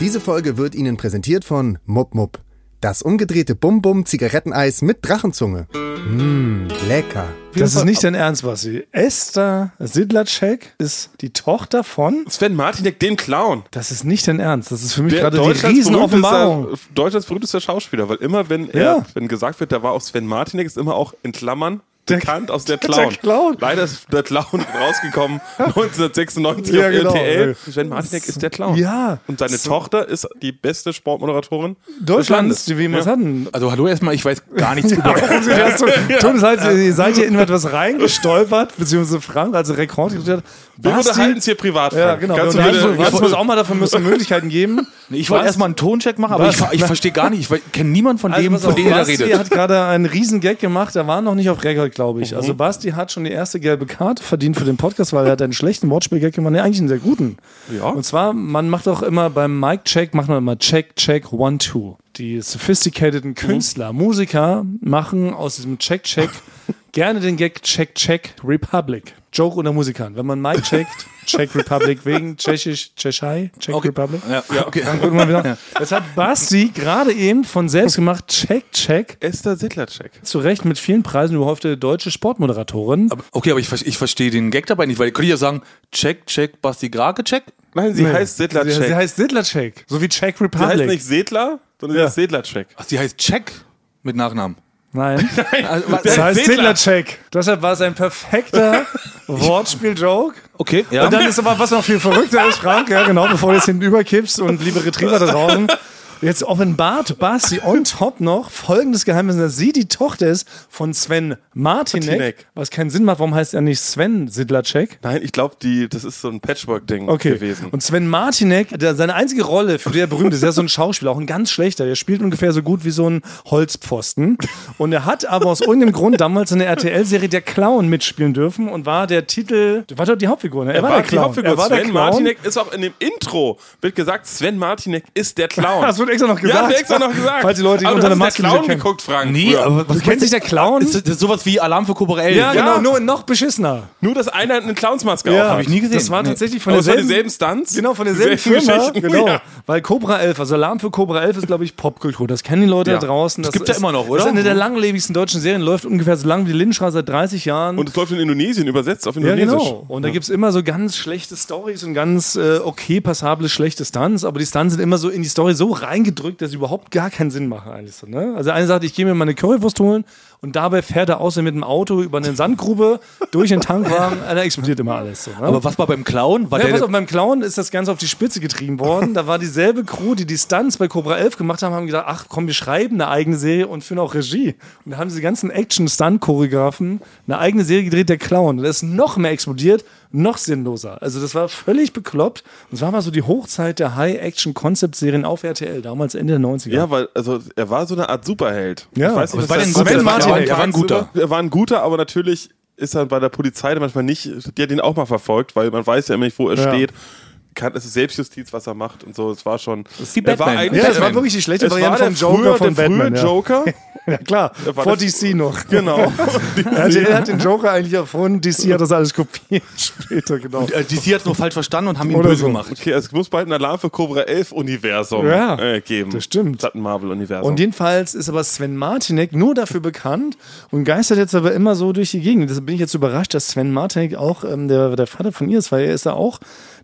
Diese Folge wird Ihnen präsentiert von Mupp Mupp. Das umgedrehte Bum-Bum Zigaretteneis mit Drachenzunge. Mmm, lecker. Das ist nicht dein Ernst, Basti. Esther Sidlacek ist die Tochter von. Sven Martinek, den Clown. Das ist nicht dein Ernst. Das ist für mich Der gerade die Riesenoffenbarung. Deutschlands berühmtester Schauspieler, weil immer, wenn er, Ja. wenn gesagt wird, da war auch Sven Martinek, ist immer auch in Klammern bekannt aus der der Clown. Clown. Leider ist der Clown rausgekommen 1996 Ja, auf genau. RTL. Sven Martinek ist der Clown. Ja. Und seine Tochter ist die beste Sportmoderatorin Deutschlands, des wie wir es Ja. hatten. Also hallo erstmal, ich weiß gar nichts über. Also, ja, so, tut es leid, ihr seid hier in etwas reingestolpert, beziehungsweise Frank, also Rekord hat. Wir unterhalten es hier privat. Ja, Frank. genau. Kannst du bitte, uns- uns auch mal dafür müssen Möglichkeiten geben. Ich wollte erstmal einen Toncheck machen, aber Was? ich, ich verstehe gar nicht. Ich kenne niemanden von Also dem, von dem ihr da redet. hat gerade einen riesen Gag gemacht, der war noch nicht auf Rekord, glaube Mhm. ich. Also Basti hat schon die erste gelbe Karte verdient für den Podcast, weil er hat einen schlechten Wortspiel-Gag gemacht, nee, eigentlich einen sehr guten. Ja. Und zwar, man macht auch immer beim Mic-Check, macht man immer Check, Check, One, Two. Die sophisticateden Künstler, Musiker machen aus diesem Check, Check gerne den Gag Check, Check, Republic. Joke unter Musikern. Wenn man Mic checkt, Czech Republic wegen Tschechisch, Tschechei, Czech Okay. Republic. Ja, ja, okay. Dann gucken wir wieder. Das hat Basti gerade eben von selbst gemacht. Check, check. Esther Sittlercheck. Zu Recht mit vielen Preisen überhäufte deutsche Sportmoderatorin. Aber- Okay, aber ich, ich verstehe den Gag dabei nicht, weil ich könnte ja sagen, check, check, Basti Grake, check. Nein, sie heißt Sie, Sittlercheck. sie heißt Sittlercheck. So wie Czech Sie Republic. heißt nicht Sedler, sondern Ja. sie heißt Sedlercheck. Ach, sie heißt Check mit Nachnamen. Nein. Also, was- Das heißt Sittler. Sittlercheck. Deshalb war es ein perfekter Wortspiel-Joke. okay, ja. Und dann ist aber, was noch viel verrückter ist, Frank, ja genau, bevor du jetzt hinten überkippst und liebe Retriever da draußen, jetzt offenbart Basti on top noch folgendes Geheimnis, dass sie die Tochter ist von Sven Martinek, Martinek. was keinen Sinn macht, warum heißt er nicht Sven Sidlacek? Nein, ich glaube, das ist so ein Patchwork-Ding Okay. gewesen. Und Sven Martinek, der, seine einzige Rolle, für die er berühmt ist, er ist so ein Schauspieler, auch ein ganz schlechter. Der spielt ungefähr so gut wie so ein Holzpfosten. Und er hat aber aus irgendeinem Grund damals in der RTL-Serie Der Clown mitspielen dürfen und war der Titel, war doch die Hauptfigur, ne? Er, Er war der die Clown. Hauptfigur. Er war der Sven Clown. Martinek ist auch in dem Intro, wird gesagt, Sven Martinek ist der Clown. wird extra noch gesagt. Ja, hat extra noch gesagt. Falls die Leute aber unter der Maske Clown geguckt, Frank. nee, früher. aber was Du kennst dich der Clown? ist, das ist sowas wie Alarm für Cobra 11. ja, Ja. genau, nur noch beschissener. Nur, dass einer eine Clownsmaske Ja, auf hab ich nie gesehen. Das war Nee. tatsächlich von Aber es derselben, Stunts. Genau, von derselben Firma. Genau. Ja. Weil Cobra 11, also Alarm für Cobra 11 ist, glaube ich, Popkultur. Das kennen die Leute Ja. da draußen. Das, gibt's ja ist- immer noch, Das oder? ist eine der langlebigsten deutschen Serien, läuft ungefähr so lang wie die Lindenstraße seit 30 Jahren. Und es läuft in Indonesien, übersetzt auf ja, Indonesisch. genau. Und da gibt es immer so ganz schlechte Stories und ganz äh, okay passable schlechte Stunts, aber die Stunts sind immer so in die Story so reingedrückt, dass sie überhaupt gar keinen Sinn machen eigentlich so, ne? Also eine sagt, ich gehe mir meine Currywurst holen und dabei fährt er außer mit dem Auto über eine Sandgrube durch den Tankwagen, äh, da explodiert immer alles so. Ne? Aber was war beim Clown? War Ja, der, pass auf, beim Clown ist das Ganze auf die Spitze getrieben worden. Da war dieselbe Crew, die die Stunts bei Cobra 11 gemacht haben, haben gedacht, ach komm, wir schreiben eine eigene Serie und führen auch Regie. Und da haben sie ganzen Action-Stunt-Choreografen eine eigene Serie gedreht, der Clown. Und das ist noch mehr explodiert, noch sinnloser. Also das war völlig bekloppt. Und es war mal so die Hochzeit der High-Action-Concept-Serien auf RTL, damals Ende der 90er. Ja, weil also er war so eine Art Superheld. Ja, ich weiß nicht, aber was war das denn ist. Sven Er er war Er war ein guter. Er war ein guter, aber natürlich ist er bei der Polizei manchmal nicht, die hat ihn auch mal verfolgt, weil man weiß ja immer nicht, wo er Ja. steht. Kann, es ist Selbstjustiz, was er macht und so. Es war schon. Das ist wie Batman. Ja, das war wirklich die schlechte es war Variante der vom Joker frühe, von der frühe Batman. Ja. Joker. ja, klar. war Vor das- DC noch. genau. RTL hat den Joker eigentlich erfunden, DC hat das alles kopiert später, genau. äh, DC hat es nur falsch verstanden und haben ihn Oder böse so. gemacht. Okay, es muss bald ein Alarm für Cobra 11 Universum Ja, äh, geben. das stimmt. Ein Marvel Universum. Und jedenfalls ist aber Sven Martinek nur dafür bekannt und geistert jetzt aber immer so durch die Gegend. Deshalb bin ich jetzt überrascht, dass Sven Martinek auch ähm, der, der Vater von ihr ist, weil er ist ja auch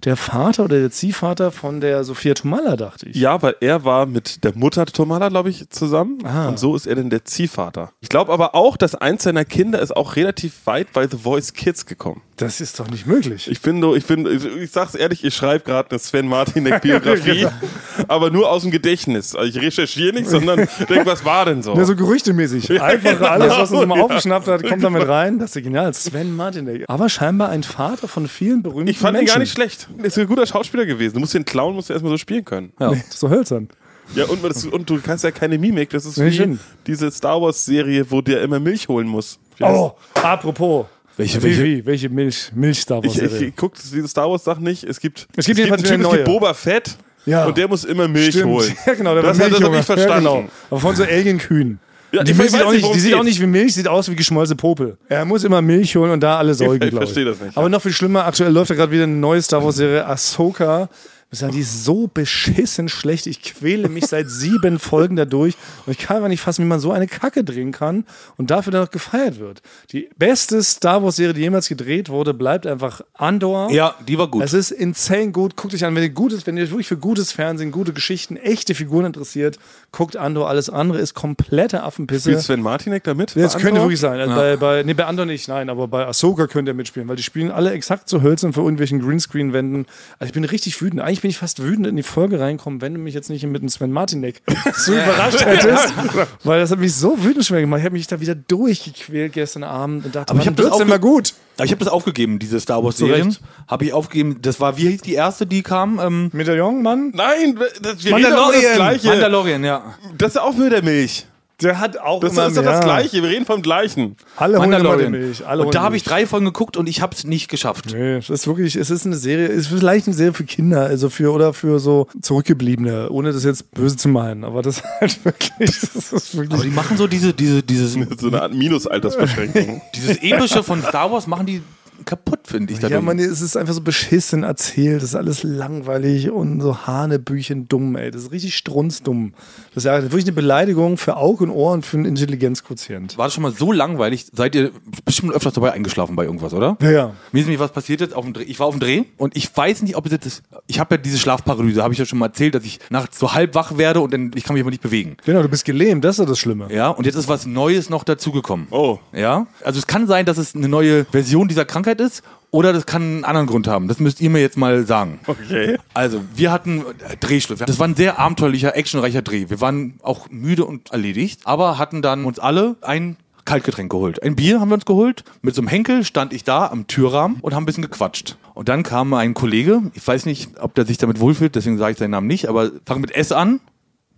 der Vater oder der Ziehvater von der Sophia Tomalla, dachte ich. Ja, weil er war mit der Mutter Tomala, glaube ich, zusammen. Ah. Und so ist er dann der Ziehvater. Ich glaube aber auch, dass eins seiner Kinder ist auch relativ weit bei The Voice Kids gekommen. Das ist doch nicht möglich. Ich finde, ich bin, ich, sag's ehrlich, ich schreibe gerade eine Sven Martinek Biografie, aber nur aus dem Gedächtnis. Also ich recherchiere nicht, sondern denke, was war denn so? Ja, so gerüchtemäßig. Einfach alles, was uns immer Ja. aufgeschnappt hat, kommt damit rein. Das ist ja genial. Sven Martinek. Aber scheinbar ein Vater von vielen berühmten ich fand Menschen. ihn gar nicht schlecht. Er ist ein guter Schauspieler gewesen. Du musst den Clown musst du erstmal so spielen können. Ja. Nee, so hölzern. Ja, und, das, und du kannst ja keine Mimik. Das ist Nee, wie diese Star Wars Serie, wo der immer Milch holen muss. Oh, apropos. Welche, welche? wie, welche Milch, Milch Star Wars Ich, ich, ich gucke diese Star Wars Sachen nicht. Es gibt, Es gibt einen es gibt neue. Boba Fett Ja. und der muss immer Milch Stimmt. holen. Ja, genau, der das, hat- das habe Milchjunge. ich verstanden. Ja, genau. Aber von so Alien-Kühen. Ja, die ich Milch sieht, auch nicht, nicht, die sieht auch nicht wie Milch, sieht aus wie geschmolzene Popel. Er muss immer Milch holen und da alle Säugen, Ich glaube verstehe das nicht, Aber noch viel schlimmer, aktuell läuft ja gerade wieder eine neue Star Wars-Serie, Ahsoka sagen, die ist so beschissen schlecht. Ich quäle mich seit sieben Folgen dadurch und ich kann einfach nicht fassen, wie man so eine Kacke drehen kann und dafür dann noch gefeiert wird. Die beste Star Wars-Serie, die jemals gedreht wurde, bleibt einfach Andor. Ja, die war gut. Es ist insane gut. Guckt euch an, wenn ihr gutes, wenn ihr euch wirklich für gutes Fernsehen, gute Geschichten, echte Figuren interessiert, guckt Andor. Alles andere ist komplette Affenpisse. Spielt Sven Martinek damit? Das Bei könnte wirklich sein. Also bei, bei, nee, bei Andor nicht, nein, aber bei Ahsoka könnte er mitspielen, weil die spielen alle exakt so hölzern für irgendwelchen Greenscreen-Wänden. Also ich bin richtig wütend. Eigentlich bin ich fast wütend in die Folge reinkommen, wenn du mich jetzt nicht mit dem Sven Martinek so überrascht hättest. weil das hat mich so wütend schwer gemacht. Ich habe mich da wieder durchgequält gestern Abend und dachte, Aber ich wann hab das ge- gut. Aber ich habe das aufgegeben, diese Star Wars-Serien. Recht. Habe ich aufgegeben. Das war, wie hieß die erste, die kam? Ähm, Medaillon, Mann, Nein, das, wir über das Mandalorian. Gleiche. Mandalorian, ja. Das ist auch Milch. der hat auch Das immer ist doch mehr. das Gleiche. Wir reden vom Gleichen. Alle holen immer die Mandalorian. Milch. Alle holen Und da habe ich Milch. drei Folgen geguckt und ich habe es nicht geschafft. Nee, es ist wirklich, es ist eine Serie, es ist vielleicht eine Serie für Kinder, also für oder für so Zurückgebliebene, ohne das jetzt böse zu meinen. Aber das ist halt wirklich, das ist wirklich. Aber die machen so diese, diese, dieses, So eine Art Minusaltersbeschränkung. dieses Epische von Star Wars, machen die kaputt, finde ich. ja, dadurch. man, es ist einfach so beschissen erzählt, das ist alles langweilig und so Hanebüchen dumm, ey. Das ist richtig strunzdumm. Das ist ja wirklich eine Beleidigung für Auge und Ohr und für einen Intelligenzquotient. War das schon mal so langweilig? Seid ihr bestimmt öfters dabei eingeschlafen bei irgendwas, oder? Ja, ja. Mir ist nämlich was passiert jetzt auf dem Dreh. Ich war auf dem Dreh und ich weiß nicht, ob es jetzt ist. Ich habe ja diese Schlafparalyse, habe ich ja schon mal erzählt, dass ich nachts so halb wach werde und dann ich kann mich aber nicht bewegen. Genau, du bist gelähmt, das ist ja das Schlimme. Ja, und jetzt ist was Neues noch dazugekommen. Oh. Ja, also es kann sein, dass es eine neue Version dieser Krankheit ist oder das kann einen anderen Grund haben. Das müsst ihr mir jetzt mal sagen. Okay. Also, wir hatten äh, Drehschluss. Das war ein sehr abenteuerlicher, actionreicher Dreh. Wir waren auch müde und erledigt, aber hatten dann uns alle ein Kaltgetränk geholt. Ein Bier haben wir uns geholt. Mit so einem Henkel stand ich da am Türrahmen und haben ein bisschen gequatscht. Und dann kam ein Kollege, ich weiß nicht, ob der sich damit wohlfühlt, deswegen sage ich seinen Namen nicht, aber fang mit S an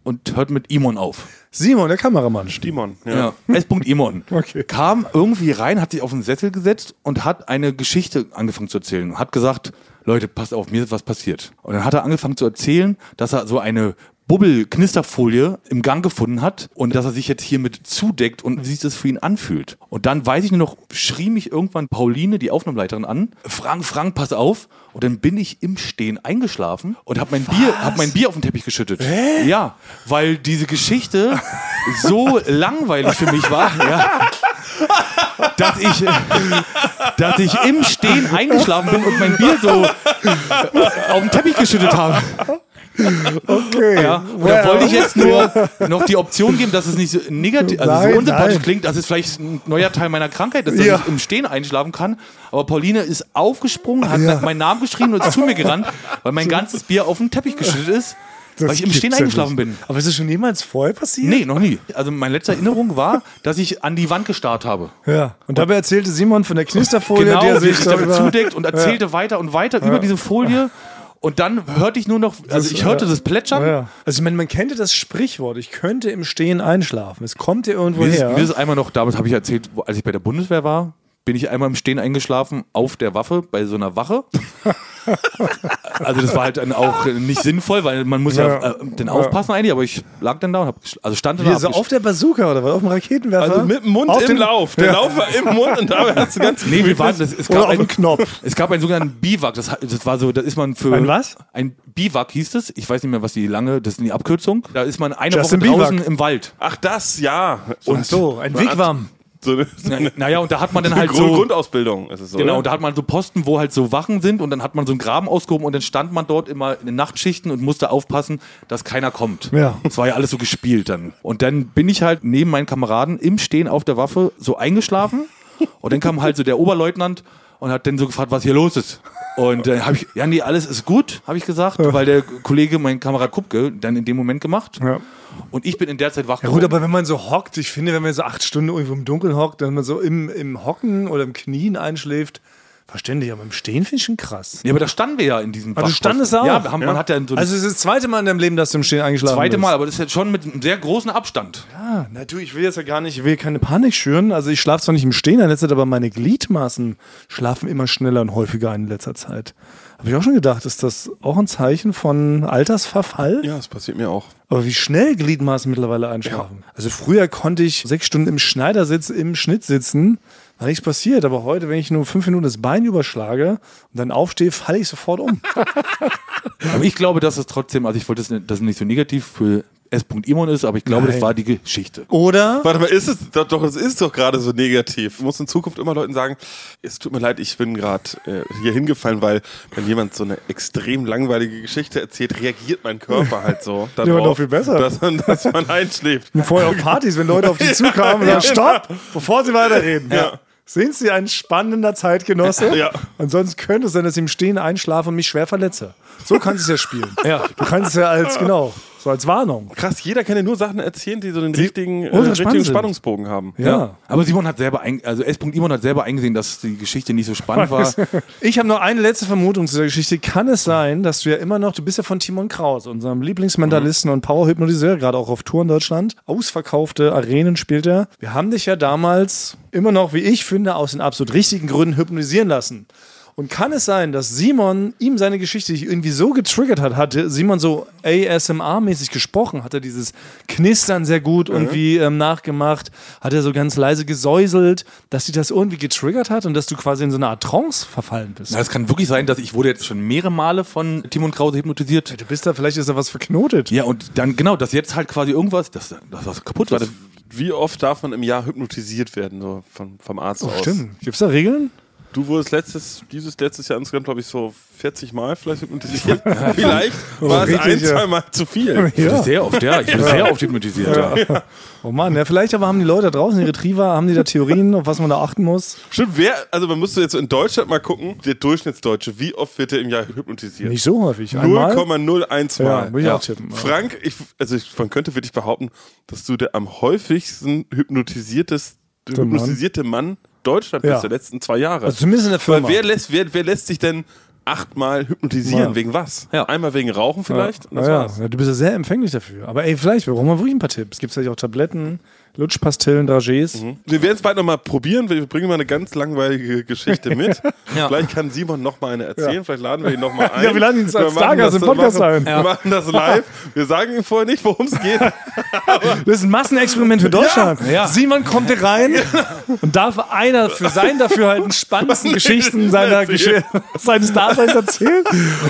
und hört mit Imon auf. Simon, der Kameramann. Dimon. Ja. Ja, S. Imon. Okay. Kam irgendwie rein, hat sich auf den Sessel gesetzt und hat eine Geschichte angefangen zu erzählen. Hat gesagt, Leute, passt auf, mir ist was passiert. Und dann hat er angefangen zu erzählen, dass er so eine Bubbel-Knisterfolie im Gang gefunden hat und dass er sich jetzt hiermit zudeckt und wie sich das für ihn anfühlt. Und dann weiß ich nur noch, schrie mich irgendwann Pauline, die Aufnahmeleiterin, an. Frank, Frank, pass auf. Und dann bin ich im Stehen eingeschlafen und habe mein Bier, hab mein Bier auf den Teppich geschüttet. Ja, weil diese Geschichte so langweilig für mich war, ja, dass ich, dass ich im Stehen eingeschlafen bin und mein Bier so auf den Teppich geschüttet habe. Okay. Ja, und da wollte ich jetzt nur noch die Option geben, dass es nicht so negativ, also Nein, so unsympathisch nein. klingt, dass es vielleicht ein neuer Teil meiner Krankheit ist, dass Ja. ich im Stehen einschlafen kann. Aber Pauline ist aufgesprungen, hat Ja. meinen Namen geschrien und ist zu mir gerannt, weil mein ganzes Bier auf den Teppich geschüttet ist, weil ich im Stehen ja eingeschlafen nicht. bin. Aber ist das schon jemals vorher passiert? Nee, noch nie. Also meine letzte Erinnerung war, dass ich an die Wand gestarrt habe. Ja. Und dabei erzählte Simon von der Knisterfolie, Genau, die er wie sich sich da damit zudeckt und erzählte weiter und weiter über diese Folie. Und dann hörte ich nur noch, also ich hörte das Plätschern. Ja, ja. Also ich meine, man kennt ja das Sprichwort, ich könnte im Stehen einschlafen. Es kommt ja irgendwo Mir ist, her. mir ist einmal noch, damals habe ich erzählt, als ich bei der Bundeswehr war, bin ich einmal im Stehen eingeschlafen auf der Waffe bei so einer Wache. also das war halt dann auch nicht sinnvoll, weil man muss ja, Ja. äh, dann aufpassen eigentlich, aber ich lag dann da und hab, also stand dann Wie, da. so auf der Bazooka oder was? Auf dem Raketenwerfer? Also mit dem Mund Auf im den- Lauf. Der Ja. Lauf war im Mund und dabei hast du ganz Nee, wir waren, das, es, Oder gab auf einen, Knopf. es gab einen sogenannten Biwak. Das, das war so, da ist man für. Ein was? Ein Biwak hieß es. Ich weiß nicht mehr, was die lange, das ist die Abkürzung. Da ist man eine Justin Woche draußen Biwak. im Wald. Ach, das, ja. Und so, ein Wigwam. So eine, so Na- eine, Naja, und da hat man dann eine halt Grund so. Grundausbildung ist es so. Genau, oder? und da hat man so Posten, wo halt so Wachen sind und dann hat man so einen Graben ausgehoben und dann stand man dort immer in den Nachtschichten und musste aufpassen, dass keiner kommt. Ja. Das war ja alles so gespielt dann. Und dann bin ich halt neben meinen Kameraden im Stehen auf der Waffe so eingeschlafen und dann kam halt so der Oberleutnant und hat dann so gefragt, was hier los ist. Und dann habe ich, ja nee, alles ist gut, habe ich gesagt, weil der Kollege, mein Kamerad Kupke, dann in dem Moment gemacht. Ja. Und ich bin in der Zeit wach Ja gut, aber wenn man so hockt, ich finde, wenn man so acht Stunden irgendwo im Dunkeln hockt, dann man so im, im Hocken oder im Knien einschläft, verständlich, aber im Stehen finde ich schon krass. Ja, aber da standen wir ja in diesem Aber du Wachposten. standest auch. Ja, haben, man hat ja so Also es ist das zweite Mal in deinem Leben, dass du im Stehen eingeschlafen zweite bist. Mal, aber das ist jetzt schon mit einem sehr großen Abstand. Ah, na du, ich will jetzt ja gar nicht, ich will keine Panik schüren. Also ich schlafe zwar nicht im Stehen in letzter Zeit, aber meine Gliedmaßen schlafen immer schneller und häufiger in letzter Zeit. Habe ich auch schon gedacht, ist das auch ein Zeichen von Altersverfall? Ja, das passiert mir auch. Aber wie schnell Gliedmaßen mittlerweile einschlafen. Also früher konnte ich sechs Stunden im Schneidersitz im Schnitt sitzen, war nichts passiert. Aber heute, wenn ich nur fünf Minuten das Bein überschlage und dann aufstehe, falle ich sofort um. Aber ich glaube, dass es trotzdem, also ich wollte das nicht, das nicht so negativ für S. Imon ist, aber ich glaube, Nein. das war die Geschichte. Oder? Warte mal, ist es doch, doch es ist doch gerade so negativ. Ich muss in Zukunft immer Leuten sagen, es tut mir leid, ich bin gerade äh, hier hingefallen, weil wenn jemand so eine extrem langweilige Geschichte erzählt, reagiert mein Körper halt so Ja, darauf, noch viel besser. Dass, man, dass man einschläft. Vorher auf Partys, wenn Leute auf die zukamen und Ja, sagen, stopp, bevor sie weiterreden. Ja. Sind Sie ein spannender Zeitgenosse? Ja. Ansonsten könnte es sein, dass ich im Stehen einschlafe und mich schwer verletze. So kannst du es ja spielen. Ja. Du kannst es ja als, genau, so als Warnung. Krass, jeder kann ja nur Sachen erzählen, die so den richtigen, äh, ultra spannend richtigen sind. Spannungsbogen haben. Ja. Aber Simon hat selber, ein, also S. Imon hat selber eingesehen, dass die Geschichte nicht so spannend war. Ich habe noch eine letzte Vermutung zu dieser Geschichte. Kann es sein, dass du ja immer noch, du bist ja von Timon Kraus, unserem Lieblingsmentalisten und Powerhypnotiseur, gerade auch auf Tour in Deutschland. Ausverkaufte Arenen spielt er. Wir haben dich ja damals immer noch, wie ich finde, aus den absolut richtigen Gründen hypnotisieren lassen. Und kann es sein, dass Simon ihm seine Geschichte irgendwie so getriggert hat, hatte Simon so ASMR-mäßig gesprochen, hat er dieses Knistern sehr gut irgendwie ähm, nachgemacht, hat er so ganz leise gesäuselt, dass sich das irgendwie getriggert hat und dass du quasi in so eine Art Trance verfallen bist. Na, es kann wirklich sein, dass ich wurde jetzt schon mehrere Male von Timon Krause hypnotisiert. Du bist da, vielleicht ist da was verknotet. Ja, und dann genau, dass jetzt halt quasi irgendwas, dass, dass was kaputt war. Warte, wie oft darf man im Jahr hypnotisiert werden, so vom, vom Arzt aus? Oh, Stimmt. Gibt es da Regeln? Du wurdest letztes, dieses letztes Jahr insgesamt, glaube ich, so 40 Mal vielleicht hypnotisiert. vielleicht war es ein, ja. zwei Mal zu viel. Ich wurde sehr oft, ja. Ich wurde sehr oft hypnotisiert. Ja. Oh Mann, ja, vielleicht aber haben die Leute da draußen, die Retriever, haben die da Theorien, auf was man da achten muss? Stimmt, wer, also man müsste jetzt so in Deutschland mal gucken, der Durchschnittsdeutsche, wie oft wird er im Jahr hypnotisiert? Nicht so häufig. Einmal? 0,01 Ja, Mal. würde ich auch tippen. Ja. Frank, ich, also ich, man könnte wirklich behaupten, dass du der am häufigsten hypnotisiertes, Der Mann. hypnotisierte Mann Deutschland Ja. bist der letzten zwei Jahre. Also zumindest in der Firma. Weil wer lässt, wer, wer lässt sich denn achtmal hypnotisieren? Ja. Wegen was? Ja. Einmal wegen Rauchen vielleicht? Ja, das ja. war's. ja, du bist ja sehr empfänglich dafür. Aber ey, vielleicht, wir brauchen mal wirklich ein paar Tipps. Gibt es vielleicht auch Tabletten, Lutschpastillen, Dragés? Wir werden es bald nochmal probieren. Wir bringen mal eine ganz langweilige Geschichte mit. Ja. Vielleicht kann Simon nochmal eine erzählen. Ja. Vielleicht laden wir ihn nochmal ein. Ja, wir laden ihn als Stargast im Podcast machen, ein. Wir machen das live. Wir sagen ihm vorher nicht, worum es geht. Das ist ein Massenexperiment für Deutschland. Simon kommt hier rein und darf einer für sein Dafürhalten spannendsten Geschichten seiner. Geschi seines Daseins erzählen.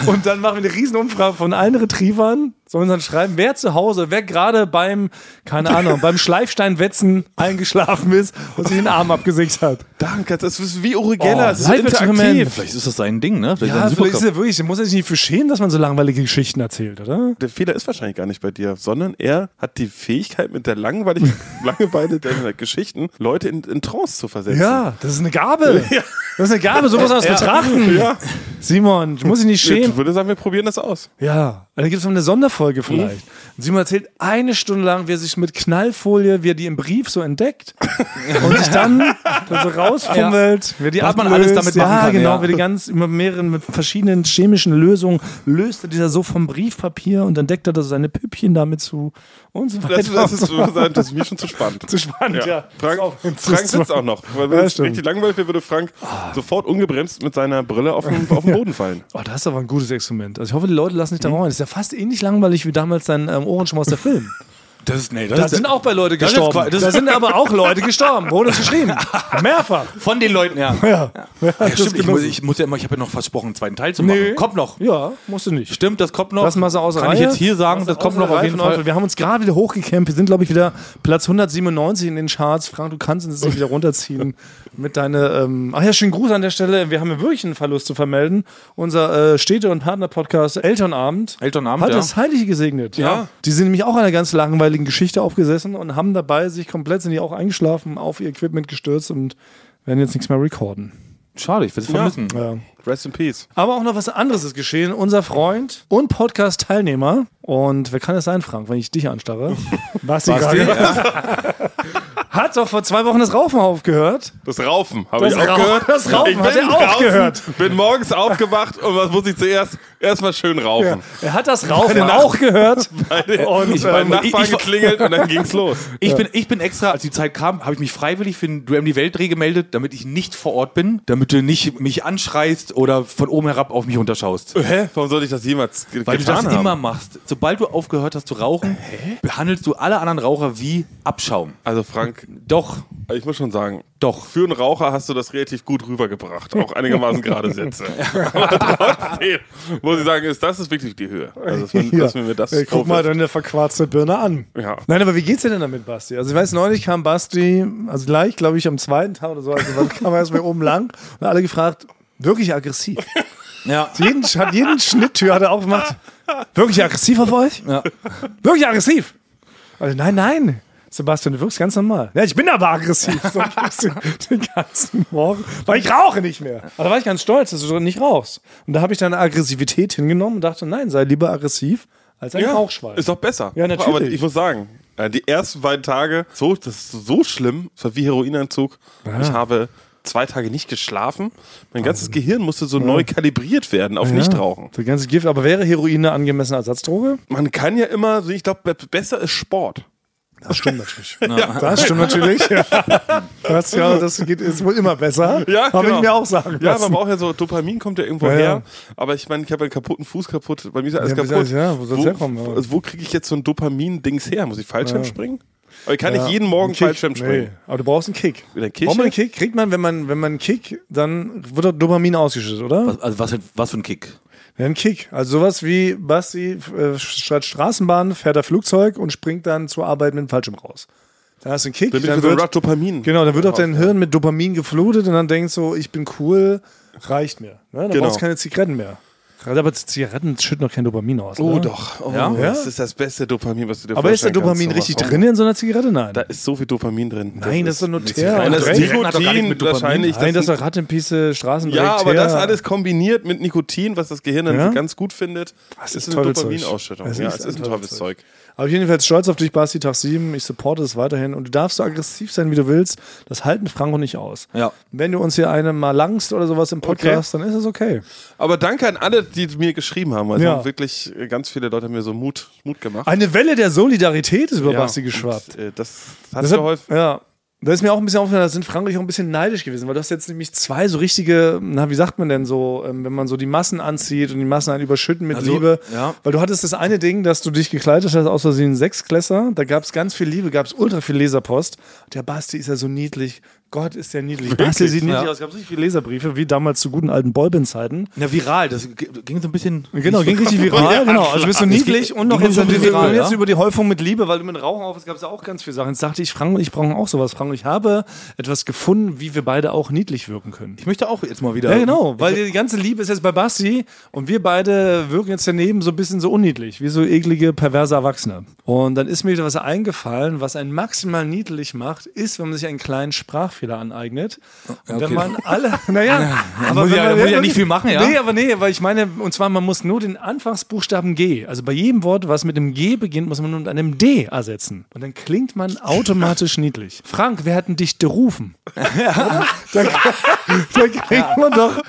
Und dann machen wir eine Riesenumfrage von allen Retrievern. Sollen dann schreiben, wer zu Hause, wer gerade beim, keine Ahnung, beim Schleifsteinwetzen eingeschlafen ist und sich den Arm abgesägt hat. Danke, das ist wie Uri Geller. Oh, das ist interaktiv. Vielleicht ist das sein Ding, ne? Vielleicht Ja, ein vielleicht ist er wirklich, der muss er sich nicht für schämen, dass man so langweilige Geschichten erzählt, oder? Der Fehler ist wahrscheinlich gar nicht bei dir, sondern er hat die Fähigkeit, mit der langweiligen Langeweile deiner Geschichten Leute in, in Trance zu versetzen. Ja, das ist eine Gabe. Das ist eine Gabe, so muss man das betrachten. Ja. Simon, du musst dich nicht schämen. Ich würde sagen, wir probieren das aus. Ja, da gibt es noch eine Sonderfolge vielleicht. Und Simon erzählt eine Stunde lang, wie er sich mit Knallfolie, wie er die im Brief so entdeckt und sich dann da so rausfummelt, wie er die Was man alles damit machen ja, kann, genau, ja. wie die ganz über mehreren mit verschiedenen chemischen Lösungen löst er dieser so vom Briefpapier und dann deckt er da seine Püppchen damit zu und so weiter. Das, das, ist, das ist mir schon zu spannend. zu spannend, ja. Frank, Ist auch- Frank sitzt auch noch. Weil wenn Ja, es richtig langweilig wäre, würde Frank sofort ungebremst mit seiner Brille auf den, auf den Boden fallen. Oh, das ist aber ein gutes Experiment. Also ich hoffe, die Leute lassen sich da rein. Das ist ja fast ähnlich langweilig wie damals dein ähm, Ohrenschmaus der Film. Das ist, nee, das Da ist sind auch bei Leute Das ist gestorben. das da sind aber auch Leute gestorben. Wurde es geschrieben. Mehrfach. von den Leuten, ja. Ja. ja. Ja, das stimmt, ich, muss, ich muss ja immer, ich habe ja noch versprochen, einen zweiten Teil zu machen. Nee. Kommt noch. ja, musst du nicht. Stimmt, das kommt noch. Lass mal so außer Kann Reihe. ich jetzt hier sagen, das kommt noch auf jeden Fall. Wir haben uns gerade wieder hochgecampt. Wir sind, glaube ich, wieder Platz 197 in den Charts. Frank, du kannst uns jetzt wieder runterziehen mit deiner. Ähm Ach ja, schönen Gruß an der Stelle. Wir haben ja wirklich einen Verlust zu vermelden. Unser äh, Städte- und Partner-Podcast Elternabend Elternabend, hat ja. das Heilige gesegnet. Ja. Die sind nämlich auch einer ganz langweiligen Geschichte aufgesessen und haben dabei sich komplett, sind die auch eingeschlafen, auf ihr Equipment gestürzt und werden jetzt nichts mehr recorden. Schade, ich will es vermissen. Ja. Rest in Peace. Aber auch noch was anderes ist geschehen. Unser Freund und Podcast-Teilnehmer, und wer kann es sein, Frank, wenn ich dich anstarre? Basti, Basti, Gage, hat doch vor zwei Wochen das Raufen aufgehört. Das Raufen habe ich Das auch Rau- gehört. das Raufen ich hat bin er auch draußen, gehört. Bin morgens aufgewacht und was muss ich zuerst? Erstmal schön raufen. Er hat das Raufen auch gehört. Und Ich beim ähm, Nachbarn ich- geklingelt und dann ging's los. Ich, bin, ich bin extra, als die Zeit kam, habe ich mich freiwillig für den Duell um die Weltdreh gemeldet, damit ich nicht vor Ort bin, damit du nicht mich anschreist oder von oben herab auf mich runterschaust. Hä? Warum sollte ich das jemals ge Weil du getan das haben? immer machst. Sobald du aufgehört hast zu rauchen, behandelst du alle anderen Raucher wie Abschaum. Also Frank, Doch, ich muss schon sagen, doch. für einen Raucher hast du das relativ gut rübergebracht. Auch einigermaßen gerade Sätze. Aber trotzdem muss ich sagen, ist, das ist wirklich die Höhe. Also, dass, man, dass man mir das guck mal vorwirft. deine verquarzte Birne an. Ja. Nein, aber wie geht's dir denn damit, Basti? Also ich weiß, neulich kam Basti, also gleich, glaube ich, am zweiten Tag oder so, also dann kam er erstmal oben lang und alle gefragt, wirklich aggressiv. Ja. Jeden, hat jeden Schnitttür hat er auch gemacht. Wirklich aggressiv auf euch? Ja. Wirklich aggressiv? Also nein, nein. Sebastian, du wirkst ganz normal. Ja, ich bin aber aggressiv. So den, den ganzen Morgen. Weil ich rauche nicht mehr. Aber da war ich ganz stolz, dass du nicht rauchst. Und da habe ich deine Aggressivität hingenommen und dachte, nein, sei lieber aggressiv als ein Rauchschwein. Ist doch besser. Ja, natürlich. Aber ich muss sagen, äh, die ersten beiden Tage, so, das ist so schlimm, das war wie Heroinentzug. Ich habe zwei Tage nicht geschlafen. Mein ganzes Gehirn musste so neu kalibriert werden auf Nichtrauchen. Das ganze Gift. Aber wäre Heroin eine angemessene Ersatzdroge? Man kann ja immer, so, ich glaube, besser ist Sport. Das stimmt natürlich. Das stimmt natürlich. Ja. Das, ja, das geht, ist wohl immer besser. Ja, Habe genau. ich mir auch sagen Ja, lassen. man braucht ja so, Dopamin kommt ja irgendwo Ja, ja. her. Aber ich meine, ich habe einen kaputten Fuß kaputt, bei mir ist ja alles Ja, kaputt. soll- ja, wo soll's wo, herkommen, ja. Also wo kriege ich jetzt so ein Dopamin-Dings her? Muss ich Fallschirm springen? Aber ich kann nicht jeden Morgen. Fallschirm springen. Nee, aber du brauchst einen Kick. Kick? Braucht man einen Kick? Kriegt man, wenn man, wenn man einen Kick, dann wird doch Dopamin ausgeschüttet, oder? Was, also was, was für ein Kick? Ja, ein Kick. Also sowas wie Basti äh, statt Straßenbahn fährt er Flugzeug und springt dann zur Arbeit mit dem Fallschirm raus. Dann hast du einen Kick. Dann dann so wird, Dopamin. genau, dann wird auch dein Hirn mit Dopamin geflutet und dann denkst du, ich bin cool, reicht mir. Ne? Dann Genau. brauchst du keine Zigaretten mehr. Gerade aber Zigaretten schütten noch kein Dopamin aus. Oh ne? doch. Oh, Ja? Das ist das beste Dopamin, was du dir Aber ist der vorstellen Dopamin kannst. richtig drin in so einer Zigarette? Nein. Da ist so viel Dopamin drin. Nein, das ist doch nur Nein, Teer. das und doch nichts Nikotin wahrscheinlich. Nein, das ist doch Rattenpisse, Straßendreck. ja, aber das alles kombiniert mit Nikotin, was das Gehirn dann Ja? ganz gut findet, Das ist ist eine tolles Dopaminausschüttung. Ja, Das es ist ein ein tolles tolles Zeug. Aber jedenfalls stolz auf dich, Basti, Tag 7. Ich supporte es weiterhin. Und du darfst so aggressiv sein, wie du willst. Das halten Franco nicht aus. Ja. Wenn du uns hier eine mal langst oder sowas im Podcast, dann ist es okay. Aber danke an alle, die mir geschrieben haben. Also Ja. haben wirklich äh, ganz viele Leute haben mir so Mut, Mut gemacht. Eine Welle der Solidarität ist über Ja, Basti geschwappt. und, äh, das hat Deshalb- geholfen. Ja. Da ist mir auch ein bisschen aufgefallen, da sind Frank und ich auch ein bisschen neidisch gewesen, weil du hast jetzt nämlich zwei so richtige, na, wie sagt man denn so, ähm, wenn man so die Massen anzieht und die Massen einen überschütten mit Also, Liebe. ja. Weil du hattest das eine Ding, dass du dich gekleidet hast, aus Versehen ein Sechsklässer, da gab es ganz viel Liebe, gab es ultra viel Leserpost. Der Basti ist ja so niedlich. Gott ist der niedlich. Basti sieht niedlich Ja. aus. Es gab so viele Leserbriefe, wie damals zu guten alten Boyband-Zeiten. Na, viral, das ging so ein bisschen. Genau, ging richtig viral. genau. Also bist du niedlich und noch jetzt, viral, jetzt ja? über die Häufung mit Liebe, weil du mit Rauchen auf, es gab ja auch ganz viele Sachen. Jetzt dachte ich, Frank und ich brauchen auch sowas. Frank und ich habe etwas gefunden, wie wir beide auch niedlich wirken können. Ich möchte auch jetzt mal wieder. Ja, genau, weil die ganze Liebe ist jetzt bei Basti und wir beide wirken jetzt daneben so ein bisschen so unniedlich, wie so eklige, perverse Erwachsene. Und dann ist mir wieder was eingefallen, was einen maximal niedlich macht, ist, wenn man sich einen kleinen Sprachfehler aneignet. Und wenn okay. man alle, naja, aber muss ja- man- muss ja nicht viel machen, ja? Nee, aber nee, weil ich meine, und zwar, man muss nur den Anfangsbuchstaben G, also bei jedem Wort, was mit einem G beginnt, muss man nur mit einem D ersetzen. Und dann klingt man automatisch niedlich. Frank, wer hat denn dich gerufen? Dann, dann klingt man doch,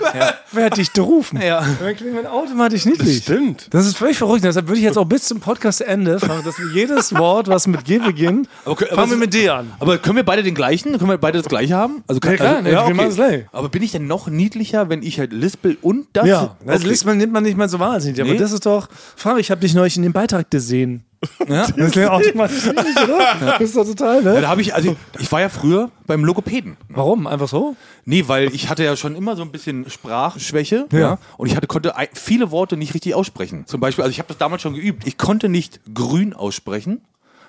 wer hat dich gerufen? Ja. Dann klingt man automatisch niedlich. Stimmt. Das ist völlig verrückt. Deshalb würde ich jetzt auch bis zum Podcastende fragen, dass wir jedes Wort, was mit G beginnt, Okay, aber fangen wir es- mit D an. Aber können wir beide den gleichen? Können wir beide das gleiche haben? Also kann, Ja, klar, also, ja, wir machen's gleich. Aber bin ich denn noch niedlicher, wenn ich halt lispel und das? Ja, also okay. liest man, nimmt man nicht mal so wahnsinnig. Aber Nee. das ist doch, Frank, ich habe dich neulich in dem Beitrag gesehen. Ja? Das klingt automatisch niedlich, oder? Das ist doch total, Ja, ne? da habe ich, also ich war ja früher beim Logopäden. Warum? Einfach so? Nee, weil ich hatte ja schon immer so ein bisschen Sprachschwäche ja. Ja. und ich hatte, konnte viele Worte nicht richtig aussprechen. Zum Beispiel, also ich habe das damals schon geübt. Ich konnte nicht grün aussprechen,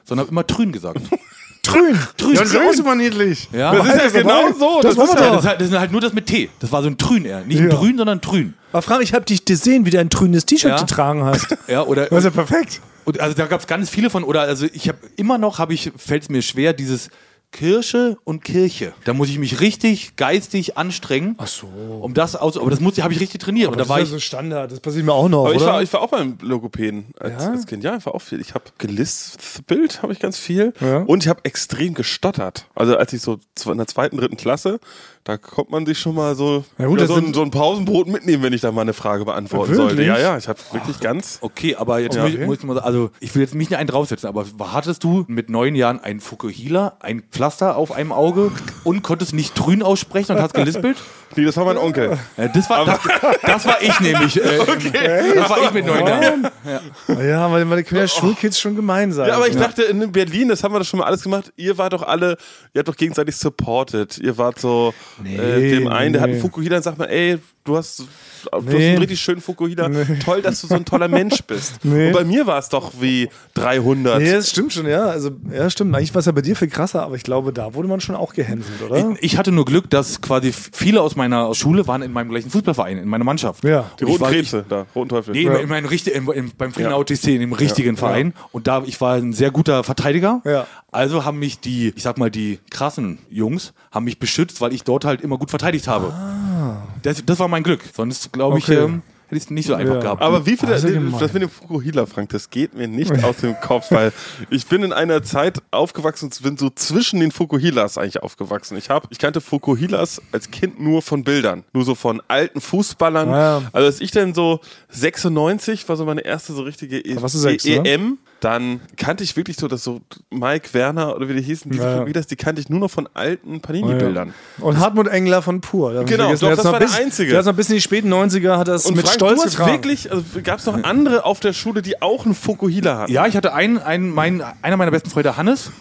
sondern habe immer trün gesagt. Trün. Trün. Ja, das ist ja auch super niedlich. Ja. Das ist ja genau dabei. so. Das Das, ist ja, doch. das, ist halt- das ist halt nur das mit T. Das war so ein Trün eher. Nicht ein Ja. Grün, sondern Trün. Aber Frank, ich habe dich gesehen, wie du ein trünes T-Shirt Ja. getragen hast. Ja, oder, Das ist ja perfekt. Und also da gab es ganz viele von, oder also ich habe immer noch, habe ich, fällt es mir schwer, dieses Kirche und Kirche. Da muss ich mich richtig geistig anstrengen. Ach so. Um das aus, aber das muss, habe ich richtig trainiert. Und da das war ist ich, ja so Standard, das passiert mir auch noch, Aber ich oder? war, ich war auch beim Logopäden als, Ja? als Kind. Ja, ich war auch viel. Ich habe gelispelt, habe ich ganz viel. Ja. Und ich habe extrem gestottert. Also als ich so in der zweiten, dritten Klasse, da kommt man sich schon mal so, Ja gut, so, ein, so ein Pausenbrot mitnehmen, wenn ich da mal eine Frage beantworten Wirklich? sollte. Ja, ja, ich habe wirklich ganz... okay, aber jetzt Okay. muss, mal sagen, also ich will jetzt mich nicht einen draufsetzen, aber hattest du mit neun Jahren einen Fukuhila, ein Pflaster auf einem Auge und konntest nicht Trün aussprechen und hast gelispelt? Nee, das war mein Onkel. Äh, das, war, das, das war ich nämlich. Äh, Das war ich mit neun Jahren. ja, weil, können ja Schulkids schon gemein sein. Ja, aber ich dachte, in Berlin, das haben wir doch schon mal alles gemacht, ihr wart doch alle, ihr habt doch gegenseitig supported. Ihr wart so, äh, dem einen, der hat einen nee. Fukuhila und sagt man, ey, du hast, du hast Nee. einen richtig schönen Fukuhila. Toll, dass du so ein toller Mensch bist. Nee. Und bei mir war es doch wie 300. Nee, das stimmt schon, ja. Also, ja, stimmt. Eigentlich war es ja bei dir viel krasser, aber ich glaube, da wurde man schon auch gehänselt, oder? Ich hatte nur Glück, dass quasi viele aus meiner Schule waren in meinem gleichen Fußballverein, in meiner Mannschaft. Ja. Die ich roten war- Krebse, da, roten Teufel. Nee, in meinem in, in, beim Friedener OTC, in dem richtigen Verein. Und da, ich war ein sehr guter Verteidiger. Ja. Also haben mich die, ich sag mal, die krassen Jungs, haben mich beschützt, weil ich dort halt immer gut verteidigt habe. Das, das war mein Glück. Sonst, glaube ich, Okay. ähm, hätte ich es nicht so einfach Ja. gehabt. Aber wie viel, Also das, mit dem Fukuhila, Frank, das geht mir nicht aus dem Kopf, weil ich bin in einer Zeit aufgewachsen und bin so zwischen den Fukuhilas eigentlich aufgewachsen. Ich habe, ich kannte Fukuhilas als Kind nur von Bildern, nur so von alten Fußballern. Ja. Also als ich dann so 96 war so meine erste so richtige e warst du sechs, e oder? Dann kannte ich wirklich so, dass so Mike Werner oder wie die hießen, diese Ja. Fukuhilas, die kannte ich nur noch von alten Panini-Bildern. Und Hartmut Engler von Pur. Genau, doch, Der das war der bis, einzige. Der hat noch bis in die späten 90er hat das Und mit Frank, Stolz du getragen. wirklich, also gab es noch andere auf der Schule, die auch einen Fukuhila hatten? Ja, ich hatte einen, einen mein, einer meiner besten Freunde, Hannes.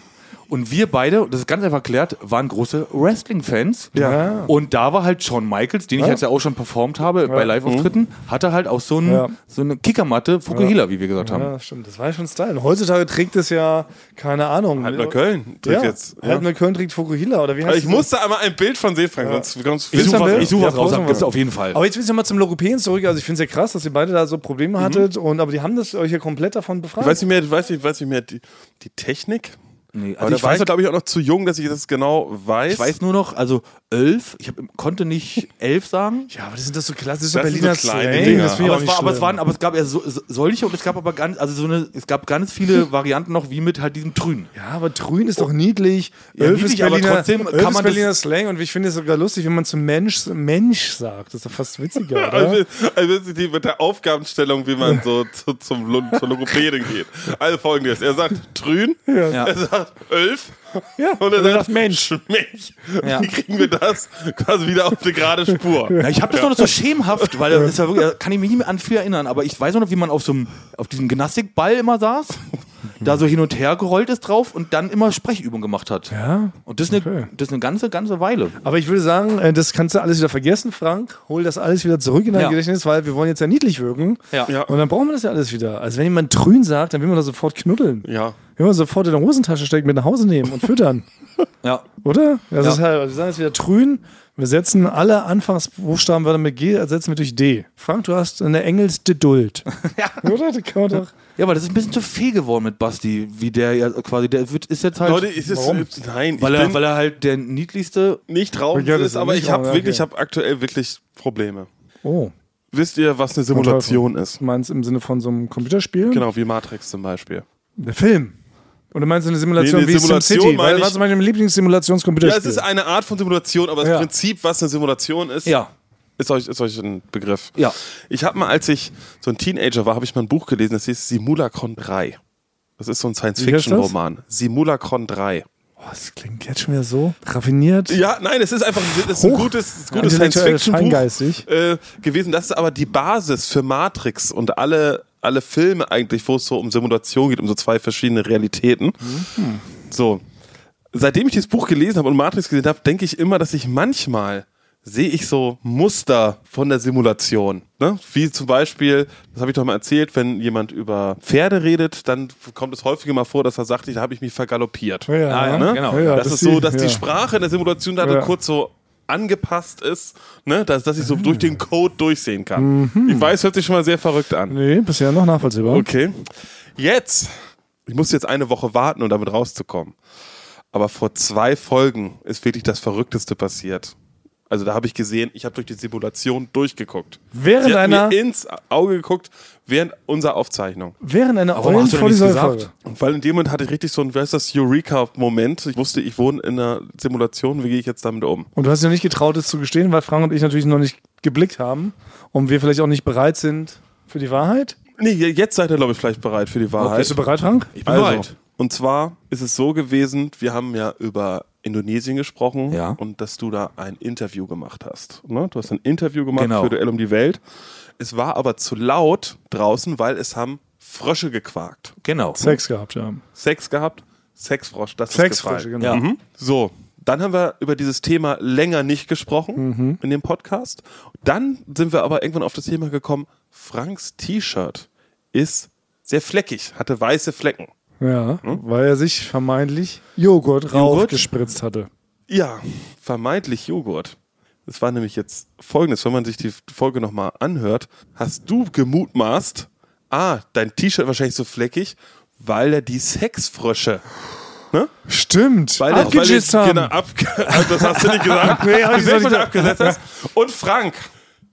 Und wir beide, das ist ganz einfach erklärt, waren große Wrestling-Fans. Ja. Und da war halt Shawn Michaels, den ich Ja. jetzt ja auch schon performt habe bei Live-Auftritten, hatte halt auch so, ein, Ja. so eine Kickermatte, Fukuhila, wie wir gesagt haben. Ja, stimmt. Das war ja schon Style. Und heutzutage trägt es ja, keine Ahnung. Halt Neukölln Ja, trägt jetzt. Ja. Halt Neukölln trägt Fukuhila. Oder wie heißt Ich das? musste einmal ein Bild von sehen, Frank, sonst, sonst Ich suche was, ich such was Ja, raus, gibt's auf jeden Fall. Aber jetzt will ich nochmal zum Logopäden zurück. Also ich finde es ja krass, dass ihr beide da so Mhm. Probleme hattet. Und, aber die haben das euch ja komplett davon befreit. Ich weiß nicht mehr, ich weiß nicht, ich weiß nicht mehr die, die Technik. Nee, Aber also da ich war glaube ich, auch noch zu jung, dass ich das genau weiß. ich weiß nur noch, also elf, ich hab, konnte nicht elf sagen. ja, aber das sind das so klassische Das Berliner so Slang. Das Aber es, war, aber es waren, aber es gab ja so, so, solche und es gab aber ganz, also so eine, es gab ganz viele Varianten noch wie mit halt diesem Trün. Ja, aber Trün ist doch niedlich. Ja, Elf niedlich, ist aber Berliner, trotzdem Elf kann ist man das- Berliner Slang und ich finde es sogar lustig, wenn man zum Mensch Mensch sagt. Das ist doch fast witziger, oder? Also, also die, mit der Aufgabenstellung, wie man so zu, zum, Lo- zur Logopädin geht. Also folgendes: Er sagt Trün, Ja. er sagt Elf Ja, und er sagt Mensch. Mensch. Ja. Wie kriegen wir das quasi wieder auf eine gerade Spur? Ja, ich habe das noch so schemenhaft, weil das ist ja wirklich, da kann ich mich nicht mehr an viel erinnern, aber ich weiß noch, wie man auf so einem, auf diesem Gymnastikball immer saß, da so hin und her gerollt ist drauf und dann immer Sprechübungen gemacht hat. Ja. Und das ist, Okay. eine, das ist eine ganze, ganze Weile. Aber ich würde sagen, äh, das kannst du alles wieder vergessen, Frank. Hol das alles wieder zurück in dein Ja. Gedächtnis, weil wir wollen jetzt ja niedlich wirken. Ja. Ja. Und dann brauchen wir das ja alles wieder. Also wenn jemand Trün sagt, dann will man das sofort knuddeln. Ja. Will man sofort in der Hosentasche stecken, mit nach Hause nehmen und füttern. Ja. Oder? Das Ja. ist halt, wir sagen jetzt wieder Trün. Wir setzen alle Anfangsbuchstaben mit G, ersetzen wir durch D. Frank, du hast eine Engelsgeduld. Ja. Oder? Das kann man doch. Ja, aber das ist ein bisschen zu viel geworden mit Basti, wie der ja quasi, der wird, ist jetzt halt, Leute, ist es, Warum? nein, weil, ich er, weil er halt der niedlichste, nicht traurig Ja, das ist, ist aber ich habe wirklich, ich okay. habe aktuell wirklich Probleme. Oh. Wisst ihr, was eine Simulation ist? Du meinst im Sinne von so einem Computerspiel? Genau, wie Matrix zum Beispiel. Der Film. Oder meinst du eine Simulation Nee, eine wie Simulation SimCity? meine Weil was ist mein Ja, Lieblingssimulationscomputerspiel? es ist eine Art von Simulation, aber das Ja. Prinzip, was eine Simulation ist, ja, ist euch, ist euch ein Begriff. ja. Ich habe mal, als ich so ein Teenager war, habe ich mal ein Buch gelesen, das hieß Simulacron 3. Das ist so ein Science-Fiction-Roman. Simulacron 3. Oh, das klingt jetzt schon wieder so raffiniert. Ja, nein, es ist einfach das ist ein gutes, gutes Science-Fiction-Buch äh, gewesen. Das ist aber die Basis für Matrix und alle, alle Filme eigentlich, wo es so um Simulation geht, um so zwei verschiedene Realitäten. So. Seitdem ich dieses Buch gelesen habe und Matrix gesehen habe, denke ich immer, dass ich manchmal sehe ich so Muster von der Simulation. Ne? Wie zum Beispiel, das habe ich doch mal erzählt, wenn jemand über Pferde redet, dann kommt es häufiger mal vor, dass er sagt, da habe ich mich vergaloppiert. Ja, ja, Ah, Ne? genau. Ja, ja, das, ist so, dass die Sprache in der Simulation da Ja. kurz so angepasst ist, ne? dass, dass ich so durch den Code durchsehen kann. Mhm. Ich weiß, hört sich schon mal sehr verrückt an. Nee, bisher noch nachvollziehbar. Okay. Jetzt, ich muss jetzt eine Woche warten, um damit rauszukommen. Aber vor zwei Folgen ist wirklich das Verrückteste passiert. Also da habe ich gesehen, ich habe durch die Simulation durchgeguckt. Während Sie hat einer- mir ins Auge geguckt während unserer Aufzeichnung. Während einer Warum hast du denn vor nichts dieser gesagt? Folge. Und weil in dem Moment hatte ich richtig so ein, wie heißt das, Eureka-Moment. Ich wusste, ich wohne in einer Simulation, wie gehe ich jetzt damit um? Und du hast dir nicht getraut, es zu gestehen, weil Frank und ich natürlich noch nicht geblickt haben und wir vielleicht auch nicht bereit sind für die Wahrheit. Nee, jetzt seid ihr, glaube ich, vielleicht bereit für die Wahrheit. Bist du bereit, Frank? Ich bin Also, bereit. und zwar ist es so gewesen, wir haben ja über Indonesien gesprochen Ja. und dass du da ein Interview gemacht hast. Ne? Du hast ein Interview gemacht Genau. für Duell um die Welt. Es war aber zu laut draußen, weil es haben Frösche gequakt. Genau. Sex gehabt, ja. Sex gehabt, Sexfrosch, das ist Sexfrosche, gefallen. genau. Ja. Mhm. So, dann haben wir über dieses Thema länger nicht gesprochen in dem Podcast. Dann sind wir aber irgendwann auf das Thema gekommen, Franks T-Shirt ist sehr fleckig, hatte weiße Flecken. Ja, weil er sich vermeintlich Joghurt raufgespritzt hatte. Ja, vermeintlich Joghurt. Das war nämlich jetzt folgendes, wenn man sich die Folge nochmal anhört, hast du gemutmaßt, ah, dein T-Shirt wahrscheinlich so fleckig, weil er die Sexfrösche, Stimmt. weil er, abgegisst er, haben. genau, ab, das hast du nicht gesagt, Nee, hab ich nicht gesagt. abgesetzt hast. Und Frank,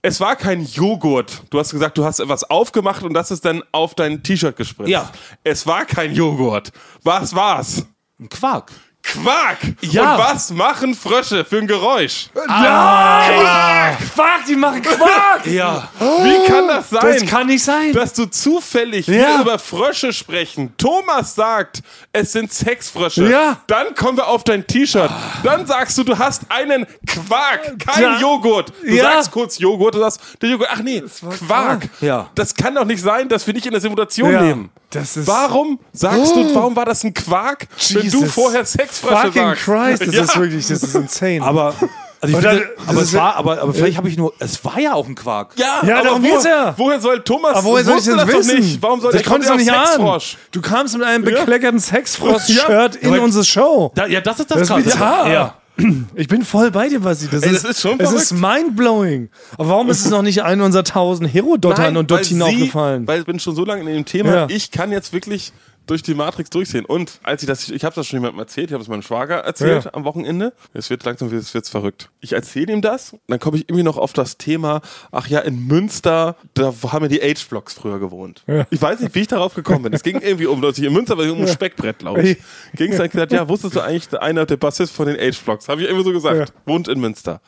es war kein Joghurt. Du hast gesagt, du hast etwas aufgemacht und das ist dann auf dein T-Shirt gespritzt. Ja. Es war kein Joghurt. Was war's? Ein Quark. Quark! Ja. Und was machen Frösche für ein Geräusch? Nein! Quark, die machen Quark! Ja. Wie kann das sein? Das kann nicht sein. dass du zufällig Ja. über Frösche sprechen. Thomas sagt, es sind Sexfrösche. Ja. Dann kommen wir auf dein T-Shirt. Dann sagst du, du hast einen Quark, kein Ja. Joghurt. Du Ja. sagst kurz Joghurt, du sagst, der Joghurt, ach nee, Quark. Quark. Ja. Das kann doch nicht sein, dass wir nicht in der Simulation Ja. leben. Das ist- warum sagst du, warum war das ein Quark, wenn du Jesus. vorher Sexfrösche Fucking sagst? Christ, das Ja. ist wirklich, das ist insane. Aber, also ich dann- finde, das aber ist es ja- war, aber, aber vielleicht habe ich nur, es war ja auch ein Quark. Ja, Ja, aber darum wo, geht's ja. woher soll Thomas Aber woher soll ich das wissen? doch nicht? Warum soll das du ja nicht ahnen. Sexfrosch? Du kamst mit einem Ja. bekleckerten Sexfrost-Shirt in unsere Show. Da, ja, das ist das, Das ist Krasse. bizarr. Ja. Ich bin voll bei dir, Basti. Das, Ey, ist, das ist schon Es verrückt. ist mindblowing. Aber warum ist es noch nicht einen unserer tausend Herodottern und Dottinen aufgefallen? Weil ich bin schon so lange in dem Thema, Ja. ich kann jetzt wirklich durch die Matrix durchsehen. Und als ich das, ich habe das schon jemandem erzählt, ich habe es meinem Schwager erzählt Ja. am Wochenende. Es wird langsam, es wird's verrückt. Ich erzähle ihm das, dann komme ich irgendwie noch auf das Thema, ach ja, in Münster, da haben ja die Age-Blocks früher gewohnt. Ja. Ich weiß nicht, wie ich darauf gekommen bin. Es ging irgendwie um, dass ich in Münster war, um ein Speckbrett, glaube ich. Ging es dann gesagt, ja, wusstest du eigentlich, einer der Bassist von den Age-Blocks? Habe ich irgendwie so gesagt. Wohnt in Münster.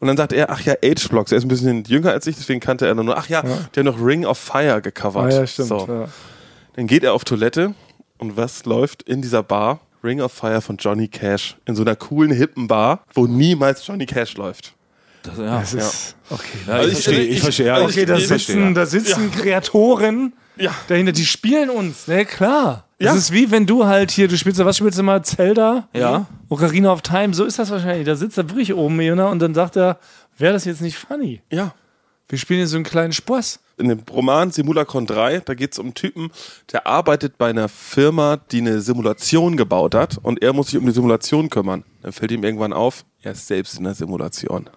Und dann sagt er, ach ja, Age-Blocks, er ist ein bisschen jünger als ich, deswegen kannte er nur, ach ja, die haben noch Ring of Fire Ah, gecovert. ja, stimmt. So. Ja. Dann geht er auf Toilette und was läuft in dieser Bar? Ring of Fire von Johnny Cash. In so einer coolen, hippen Bar, wo niemals Johnny Cash läuft. Das, ja. Das ist, okay. Ja, Also ich, ich- verstehe, ich- ich verstehe. Ja, also Okay, ich, da ich sitzen, verstehe, ja. da sitzen Kreatoren Ja. dahinter, die spielen uns, ne, klar. Das Ja. ist wie wenn du halt hier, du spielst, was spielst du mal, Zelda? Ja. Ocarina of Time, so ist das wahrscheinlich. Da sitzt er wirklich oben, Jona, und dann sagt er, wäre das jetzt nicht funny? Ja. Wir spielen hier so einen kleinen Spaß. In dem Roman Simulacron 3, da geht es um einen Typen, der arbeitet bei einer Firma, die eine Simulation gebaut hat und er muss sich um die Simulation kümmern. Dann fällt ihm irgendwann auf, er ist selbst in der Simulation.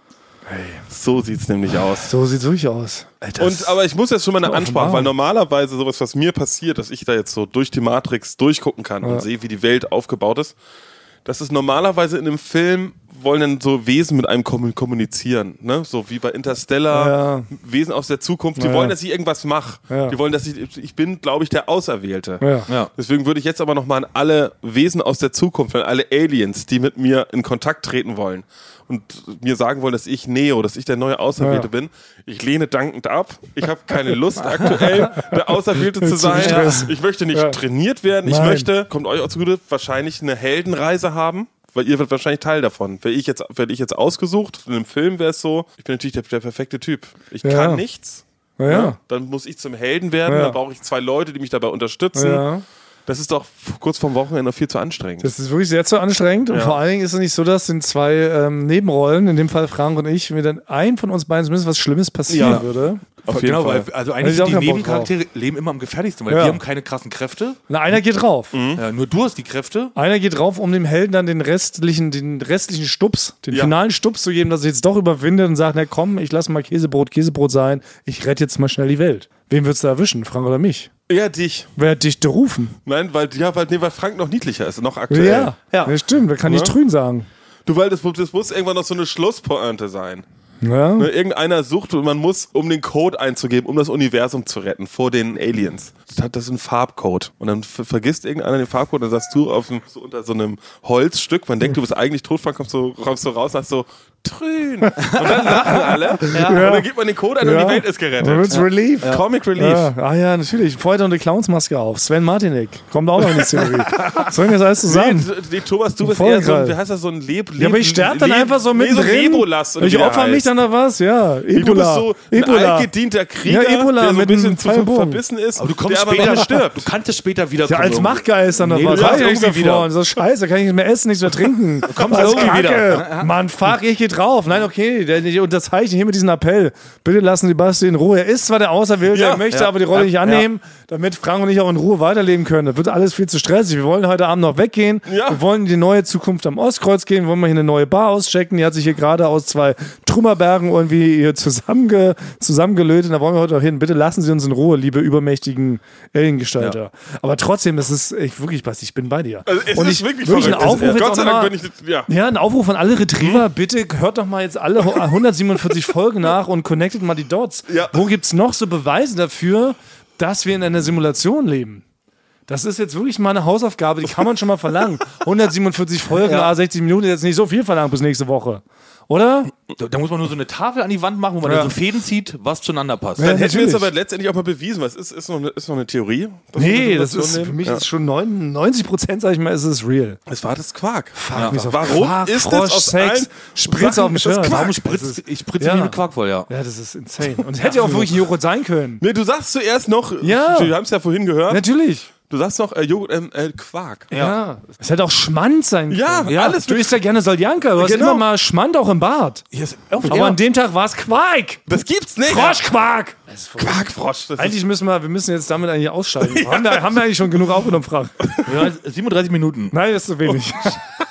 So sieht's nämlich aus. So sieht's wirklich aus. Alter, Und aber ich muss jetzt schon mal eine. Ansprache, weil normalerweise sowas, was mir passiert, dass ich da jetzt so durch die Matrix durchgucken kann und sehe, wie die Welt aufgebaut ist. Das ist normalerweise in einem Film, wollen dann so Wesen mit einem kommu- kommunizieren, ne? So wie bei Interstellar, Ja. Wesen aus der Zukunft, die Ja. wollen, dass ich irgendwas mache. Ja. Die wollen, dass ich, ich bin, glaube ich, der Auserwählte. ja. Ja. Deswegen würde ich jetzt aber nochmal an alle Wesen aus der Zukunft, an alle Aliens, die mit mir in Kontakt treten wollen und mir sagen wollen, dass ich Neo, dass ich der neue Auserwählte Ja. bin. Ich lehne dankend ab. Ich habe keine Lust aktuell, der Auserwählte zu sein. Ich möchte nicht Ja. trainiert werden. Ich Nein. möchte, kommt euch auch zugute, wahrscheinlich eine Heldenreise haben. Weil ihr werdet wahrscheinlich Teil davon. Wäre ich jetzt, werde ich jetzt ausgesucht, in einem Film wäre es so, ich bin natürlich der, der perfekte Typ. Ich Ja. kann nichts. Ja. Ne? Dann muss ich zum Helden werden, dann brauche ich zwei Leute, die mich dabei unterstützen. Das ist doch kurz vorm Wochenende noch viel zu anstrengend. Das ist wirklich sehr zu anstrengend. Und Ja. vor allen Dingen ist es nicht so, dass in zwei ähm, Nebenrollen, in dem Fall Frank und ich, mir dann ein von uns beiden zumindest was Schlimmes passieren Ja. würde. Auf jeden genau, Fall. weil also eigentlich ich auch die Nebencharaktere leben immer am gefährlichsten, weil Ja. wir haben keine krassen Kräfte. Na, einer geht drauf. Ja, nur du hast die Kräfte. Einer geht drauf, um dem Helden dann den restlichen, den restlichen Stups, den Ja. finalen Stups zu geben, dass er jetzt doch überwindet und sagt, na komm, ich lasse mal Käsebrot Käsebrot sein, ich rette jetzt mal schnell die Welt. Wen würdest du erwischen, Frank oder mich? Ja, dich. Wer hat dich gerufen? Nein, weil, ja, weil, nee, weil Frank noch niedlicher ist, noch aktuell. Ja, Ja. ja. stimmt. Wer kann nicht Ja. Trün sagen? Du, weil das, das muss irgendwann noch so eine Schlusspointe sein. Ja. Ne, Irgendeiner sucht und man muss, um den Code einzugeben, um das Universum zu retten vor den Aliens. Das hat das ist ein Farbcode. Und dann ver vergisst irgendeiner den Farbcode und dann sagst du auf dem, so unter so einem Holzstück, man denkt, du bist eigentlich tot, kommst du, kommst du raus und sagst so, Trün. Und dann lachen alle. Und dann gibt man den Code ein und die Welt ist gerettet. Dann wird's Relief. Comic Relief. Ja, ah ja, natürlich. Vorher noch eine Clownsmaske auf. Sven Martinek kommt auch noch in die Theorie. Sollen wir das alles zusammen? Nee, nee, Thomas, du bist Voll eher so ein, wie heißt das, so ein Leb... Ja, aber ich sterbe dann Leb- einfach so nee, so Lebolas. oder ich opfer mich dann da was, ja. Nee, Ebola. Du bist so ein altgedienter Krieger, Ja, Ebola der so ein mit bisschen zu verbissen ist, Aber du kommst später, stirbt. du kannst es später wieder Ja, als Machtgeist dann Nee, dabei. du kommst irgendwie wieder. So scheiße, kann ich nicht mehr essen, nichts mehr trinken. Du kommst irgendwie wieder. Mann, fuck, ich geh drauf. Nein, okay, ich unterzeichne hier mit diesem Appell. Bitte lassen Sie Basti in Ruhe. Er ist zwar der Auserwählte, Ja, er möchte ja, aber die Rolle ja, nicht annehmen, damit Frank und ich auch in Ruhe weiterleben können. Das wird alles viel zu stressig. Wir wollen heute Abend noch weggehen. Ja. Wir wollen in die neue Zukunft am Ostkreuz gehen. Wir wollen mal hier eine neue Bar auschecken. Die hat sich hier gerade aus zwei Trümmerbergen irgendwie hier zusammenge, zusammengelötet. Da wollen wir heute noch hin. Bitte lassen Sie uns in Ruhe, liebe übermächtigen Aliengestalter. Aber trotzdem, es ist echt wirklich, Basti, ich bin bei dir. Also es und ist ich, wirklich wirklich ein. Aufruf jetzt Gott auch sei Dank bin ich... Ja. ja, ein Aufruf an alle Retriever, bitte hört doch mal jetzt alle 147 Folgen nach und connectet mal die Dots. Ja. Wo gibt's noch so Beweise dafür, dass wir in einer Simulation leben? Das ist jetzt wirklich mal eine Hausaufgabe, die kann man schon mal verlangen. 147 Folgen, Ja. ah, 60 Minuten, ist jetzt nicht so viel verlangt bis nächste Woche. Oder? Da, da muss man nur so eine Tafel an die Wand machen, wo man Ja. dann so Fäden zieht, was zueinander passt. Ja, Dann hätten wir es natürlich. aber letztendlich auch mal bewiesen, weil es ist, ist, noch, eine, ist noch eine Theorie. Nee, das ist, für mich ja. ist schon 99 Prozent, sag ich mal, ist es real. Es war das Quark. Fuck, mich so Warum Quark, ist Frosch, das aus Sex, allen Spritz Sachen auf dem Schirm. Quark? Warum Ich spritze, ich spritze Ja. mir mit Quark voll, ja. Ja, das ist insane. Und es hätte ja auch wirklich ein Joghurt sein können. Nee, du sagst zuerst noch, Ja. wir haben es ja vorhin gehört, Natürlich. Du sagst noch äh, Joghurt, ähm, äh, Quark. Ja. Es hätte auch Schmand sein Ja, können. alles Du isst ja gerne Soljanka. Du hast Genau. immer mal Schmand auch im Bart. Aber ja. an dem Tag war es Quark. Das gibt's nicht. Froschquark. Quarkfrosch. Das Eigentlich müssen wir, wir müssen jetzt damit eigentlich aussteigen. Haben, wir, haben wir eigentlich schon genug aufgenommen, Frank? Ja, 37 Minuten. Nein, das ist zu wenig.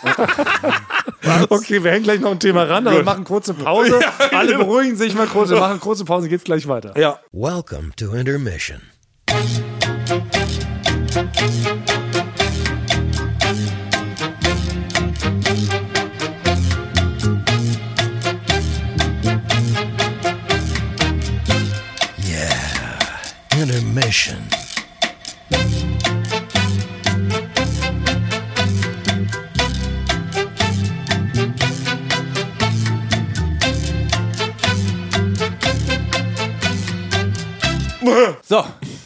okay, wir hängen gleich noch ein Thema ran, aber wir machen kurze Pause. Alle beruhigen sich mal kurz. Wir machen kurze Pause, geht's gleich weiter. Ja. Welcome to intermission. Yeah, intermission.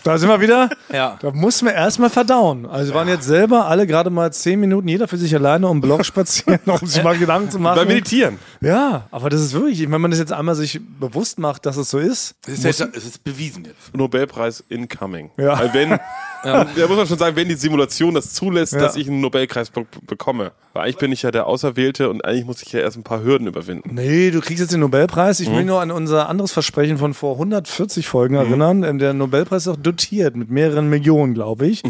Da sind wir wieder. Ja. Da mussten wir erstmal verdauen. Also wir waren jetzt selber alle gerade mal zehn Minuten, jeder für sich alleine um den Block spazieren, um sich mal Gedanken zu machen. Beim Meditieren. Ja, aber das ist wirklich, wenn man das jetzt einmal sich bewusst macht, dass es so ist. Es ist, jetzt, es ist bewiesen jetzt. Nobelpreis incoming. Ja. Weil wenn, da muss man schon sagen, wenn die Simulation das zulässt, Ja. dass ich einen Nobelpreis be bekomme. Weil eigentlich bin ich ja der Auserwählte und eigentlich muss ich ja erst ein paar Hürden überwinden. Nee, du kriegst jetzt den Nobelpreis. Ich will nur an unser anderes Versprechen von vor 140 Folgen erinnern. Ähm, Der Nobelpreis ist auch dotiert mit mehreren Millionen, glaube ich.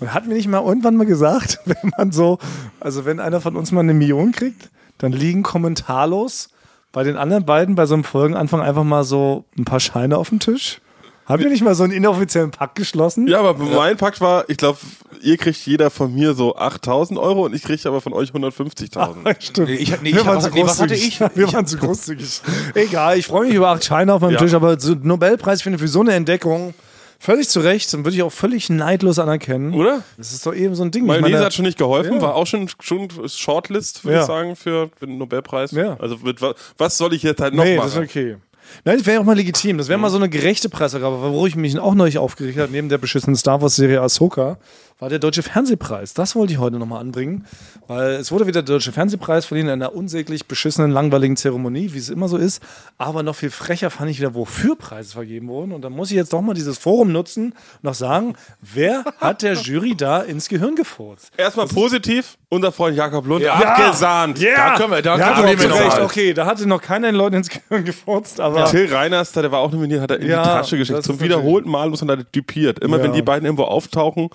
Und hat mir nicht mal irgendwann mal gesagt, wenn man so, also wenn einer von uns mal eine Million kriegt, dann liegen kommentarlos bei den anderen beiden bei so einem Folgenanfang einfach mal so ein paar Scheine auf dem Tisch. Haben wir nicht mal so einen inoffiziellen Pakt geschlossen? Ja, aber mein Pakt war, ich glaube, ihr kriegt jeder von mir so 8000 Euro und ich kriege aber von euch 150.000. Stimmt. Nee, ich- nee, wir ich- waren zu nee, hatte großzügig. ich? Wir waren zu großzügig. Egal, ich freue mich über acht Scheine auf meinem Ja. Tisch, aber so Nobelpreis finde ich für so eine Entdeckung völlig zu Recht und würde ich auch völlig neidlos anerkennen. Oder? Das ist doch eben so ein Ding. Mayonnaise meine, hat schon nicht geholfen, Ja. war auch schon, schon Shortlist, würde Ja. ich sagen, für, den Nobelpreis. Ja. Also mit, wa- was soll ich jetzt halt noch nee, machen? das ist okay. Nein, das wäre auch mal legitim. Das wäre mal so eine gerechte Pressegabe, worüber ich mich auch neulich aufgeregt habe, neben der beschissenen Star Wars-Serie Ahsoka, war der Deutsche Fernsehpreis. Das wollte ich heute nochmal anbringen, weil es wurde wieder der Deutsche Fernsehpreis verliehen in einer unsäglich beschissenen, langweiligen Zeremonie, wie es immer so ist. Aber noch viel frecher fand ich wieder, wofür Preise vergeben wurden. Und da muss ich jetzt doch mal dieses Forum nutzen und noch sagen, wer hat der Jury da ins Gehirn gefurzt? Erstmal positiv, unser Freund Jakob Lund Ja. abgesahnt. Ja, Da können wir- da ja, du wir recht. Okay, da hatte noch keiner den Leuten ins Gehirn gefurzt, aber Till Reiners, der war auch nominiert, hat er in Ja, die Tasche geschickt. Zum wiederholten Mal muss man da dupiert. Immer Ja. wenn die beiden irgendwo auftauchen,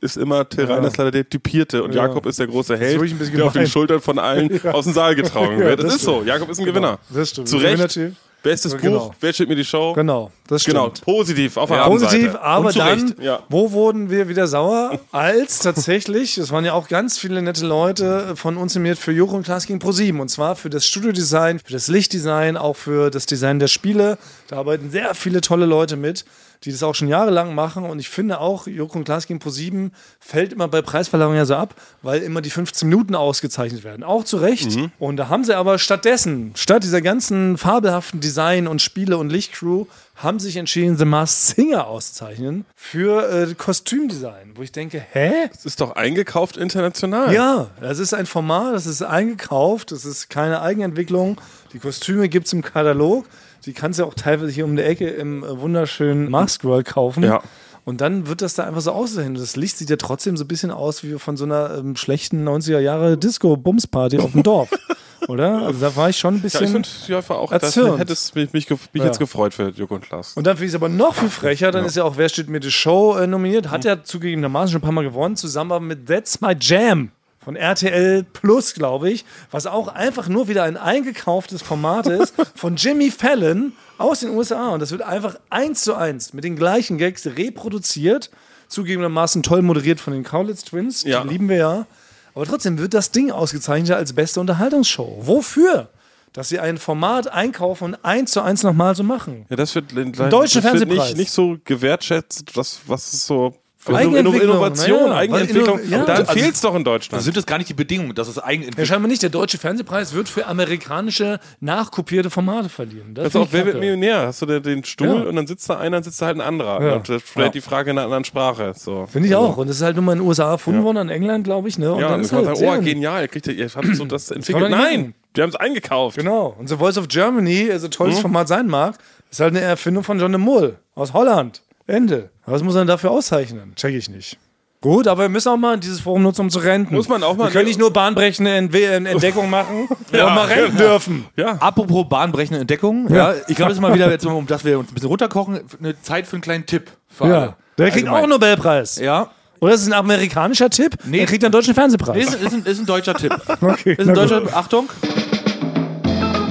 ist immer Till Reiners leider der Dupierte und Ja. Jakob ist der große Held, der auf den gemein. Schultern von allen aus dem Saal getragen Ja, wird. Das, das ist so. Jakob ist ein Gewinner. das stimmt. Zu Recht. Bestes Genau. Buch, wer steht mir die Show? Genau. Das stimmt. Genau, positiv auf der Positiv, Abendseite. aber dann. Ja. wo wurden wir wieder sauer? Als tatsächlich, es waren ja auch ganz viele nette Leute von uns animiert für Joko und Klaas gegen ProSieben. Und zwar für das Studiodesign, für das Lichtdesign, auch für das Design der Spiele. Da arbeiten sehr viele tolle Leute mit, die das auch schon jahrelang machen. Und ich finde auch, Joko und Klaas gegen ProSieben fällt immer bei Preisverleihungen ja so ab, weil immer die 15 Minuten ausgezeichnet werden. Auch zu Recht. Und da haben sie aber stattdessen, statt dieser ganzen fabelhaften Design- und Spiele- und Lichtcrew, haben sich entschieden, The Masked Singer auszuzeichnen für äh, Kostümdesign, wo ich denke, hä? Das ist doch eingekauft international. Ja, das ist ein Format, das ist eingekauft, das ist keine Eigenentwicklung. Die Kostüme gibt es im Katalog. Die kannst du auch teilweise hier um die Ecke im äh, wunderschönen World kaufen. Ja. Und dann wird das da einfach so aussehen. Das Licht sieht ja trotzdem so ein bisschen aus wie von so einer ähm, schlechten 90er Jahre Disco-Bums-Party auf dem Dorf. Oder? Also da war ich schon ein Ja, ich bisschen. finde, ja, war auch, das erzürnt. hätte es mich, mich, mich Ja. jetzt gefreut für Joko und Klaas. Und dann finde ich es aber noch viel frecher, dann ist ja auch Wer steht mir die Show äh, nominiert, hat ja zugegebenermaßen schon ein paar Mal gewonnen, zusammen mit That's My Jam von RTL Plus, glaube ich, was auch einfach nur wieder ein eingekauftes Format ist von Jimmy Fallon aus den USA. Und das wird einfach eins zu eins mit den gleichen Gags reproduziert, zugegebenermaßen toll moderiert von den Kaulitz Twins, Ja. die lieben wir ja. Aber trotzdem wird das Ding ausgezeichnet als beste Unterhaltungsshow. Wofür? Dass sie ein Format einkaufen und eins zu eins nochmal so machen. Ja, das wird, Deutscher das wird nicht, nicht so gewertschätzt, das, was ist so für Eigenentwicklung, Innovation, naja, Eigenentwicklung. ja. da Also- fehlt es doch in Also Deutschland. sind das gar nicht die Bedingungen, dass es Ja, Eigenentwicklung scheinbar nicht. Der Deutsche Fernsehpreis wird für amerikanische, nachkopierte Formate verliehen. Das Das ist auch Wer wird. Millionär? Hast du da den Stuhl Ja. und dann sitzt da einer, dann sitzt da halt ein anderer. Ja. Und das stellt die Frage in einer anderen Sprache. So. Finde ich auch. Und das ist halt nur mal in den USA erfunden worden, in England, glaube ich. Ne? Und Ja, dann dann ist halt sagen, oh, genial, kriegt ihr, ihr habt so das entwickelt. Nein, die haben es eingekauft. Genau. Und The Voice of Germany, also tolles Hm? Format sein mag, ist halt eine Erfindung von John de Mol aus Holland. Ende. Was muss man dafür auszeichnen? Check ich nicht. Gut, aber wir müssen auch mal dieses Forum nutzen, um zu renten. Muss man auch mal- Wir können nicht nur bahnbrechende Entwe Entdeckungen machen, Ja, und mal renten genau. dürfen. Ja. Apropos bahnbrechende Entdeckungen, ja. ich glaube, das ist mal wieder, jetzt, um dass wir uns ein bisschen runterkochen, eine Zeit für einen kleinen Tipp. Für Ja. alle. Der kriegt auch Allgemein. einen Nobelpreis. Ja, Oder ist es ein amerikanischer Tipp? Nee. Der kriegt einen deutschen Fernsehpreis. nee, ist, ist, ein, ist ein deutscher Tipp. Okay, Ist ein deutscher, Achtung,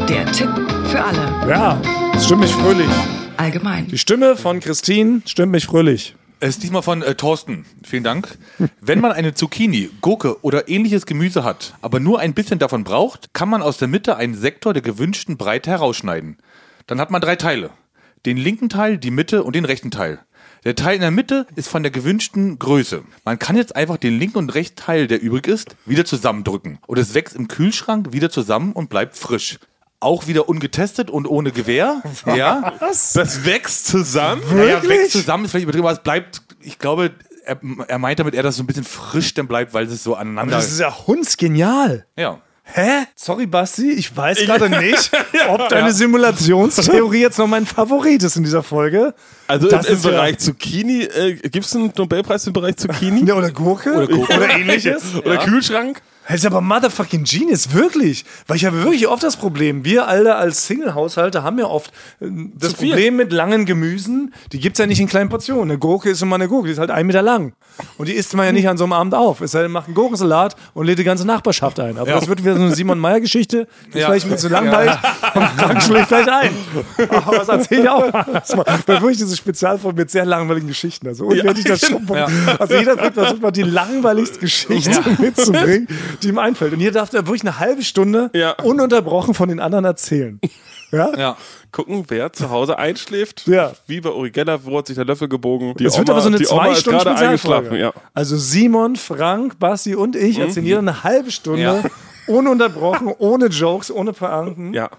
Der Tipp für alle. Ja, das stimmt mich fröhlich. Allgemein. Die Stimme von Christine stimmt mich fröhlich. Es ist diesmal von äh, Thorsten. Vielen Dank. Wenn man eine Zucchini, Gurke oder ähnliches Gemüse hat, aber nur ein bisschen davon braucht, kann man aus der Mitte einen Sektor der gewünschten Breite herausschneiden. Dann hat man drei Teile. Den linken Teil, die Mitte und den rechten Teil. Der Teil in der Mitte ist von der gewünschten Größe. Man kann jetzt einfach den linken und rechten Teil, der übrig ist, wieder zusammendrücken. Und es wächst im Kühlschrank wieder zusammen und bleibt frisch. Auch wieder ungetestet und ohne Gewehr. Ja. Das wächst zusammen. Naja, wächst zusammen ist vielleicht übertrieben, aber es bleibt, ich glaube, er, er meint damit eher, dass es so ein bisschen frisch dann bleibt, weil es so aneinander Das ist ja hundsgenial. Ja. Hä? Sorry, Basti, ich weiß gerade nicht, ob deine Simulationstheorie jetzt noch mein Favorit ist in dieser Folge. Also Das im, im ist ja- Bereich Zucchini, äh, gibt es einen Nobelpreis im Bereich Zucchini? Ja, oder Gurke? Oder, Gurke. oder ähnliches. Oder Kühlschrank? Das ist aber motherfucking genius, wirklich. Weil ich habe wirklich oft das Problem, wir alle als Single-Haushalte haben ja oft äh, das. Problem mit langen Gemüsen, die gibt es ja nicht in kleinen Portionen. Eine Gurke ist immer eine Gurke, die ist halt ein Meter lang. Und die isst man ja nicht an so einem Abend auf. Es sei denn, macht einen Gurkensalat und lädt die ganze Nachbarschaft ein. Aber das wird wieder so eine Simon-Meyer-Geschichte. Ist Ja. vielleicht bisschen zu langweilig. Und Frank schlägt gleich ein. Aber das erzähle ich auch anders mal. Weil wirklich diese Spezialfolge mit sehr langweiligen Geschichten. Also, und werde ich das schon. Also, jeder bringt versucht mal die langweiligste Geschichte mitzubringen, die ihm einfällt. Und hier darf er wirklich eine halbe Stunde Ja. ununterbrochen von den anderen erzählen. Ja? Ja. Gucken, wer zu Hause einschläft. Ja. Wie bei Uri Geller, wo hat sich der Löffel gebogen. Die Es wird aber so eine die Oma zwei Stunden gerade eingeschlafen. Ja. Also Simon, Frank, Basti und ich erzählen jeder eine halbe Stunde Ja. ununterbrochen, ohne Jokes, ohne Pointen, ja.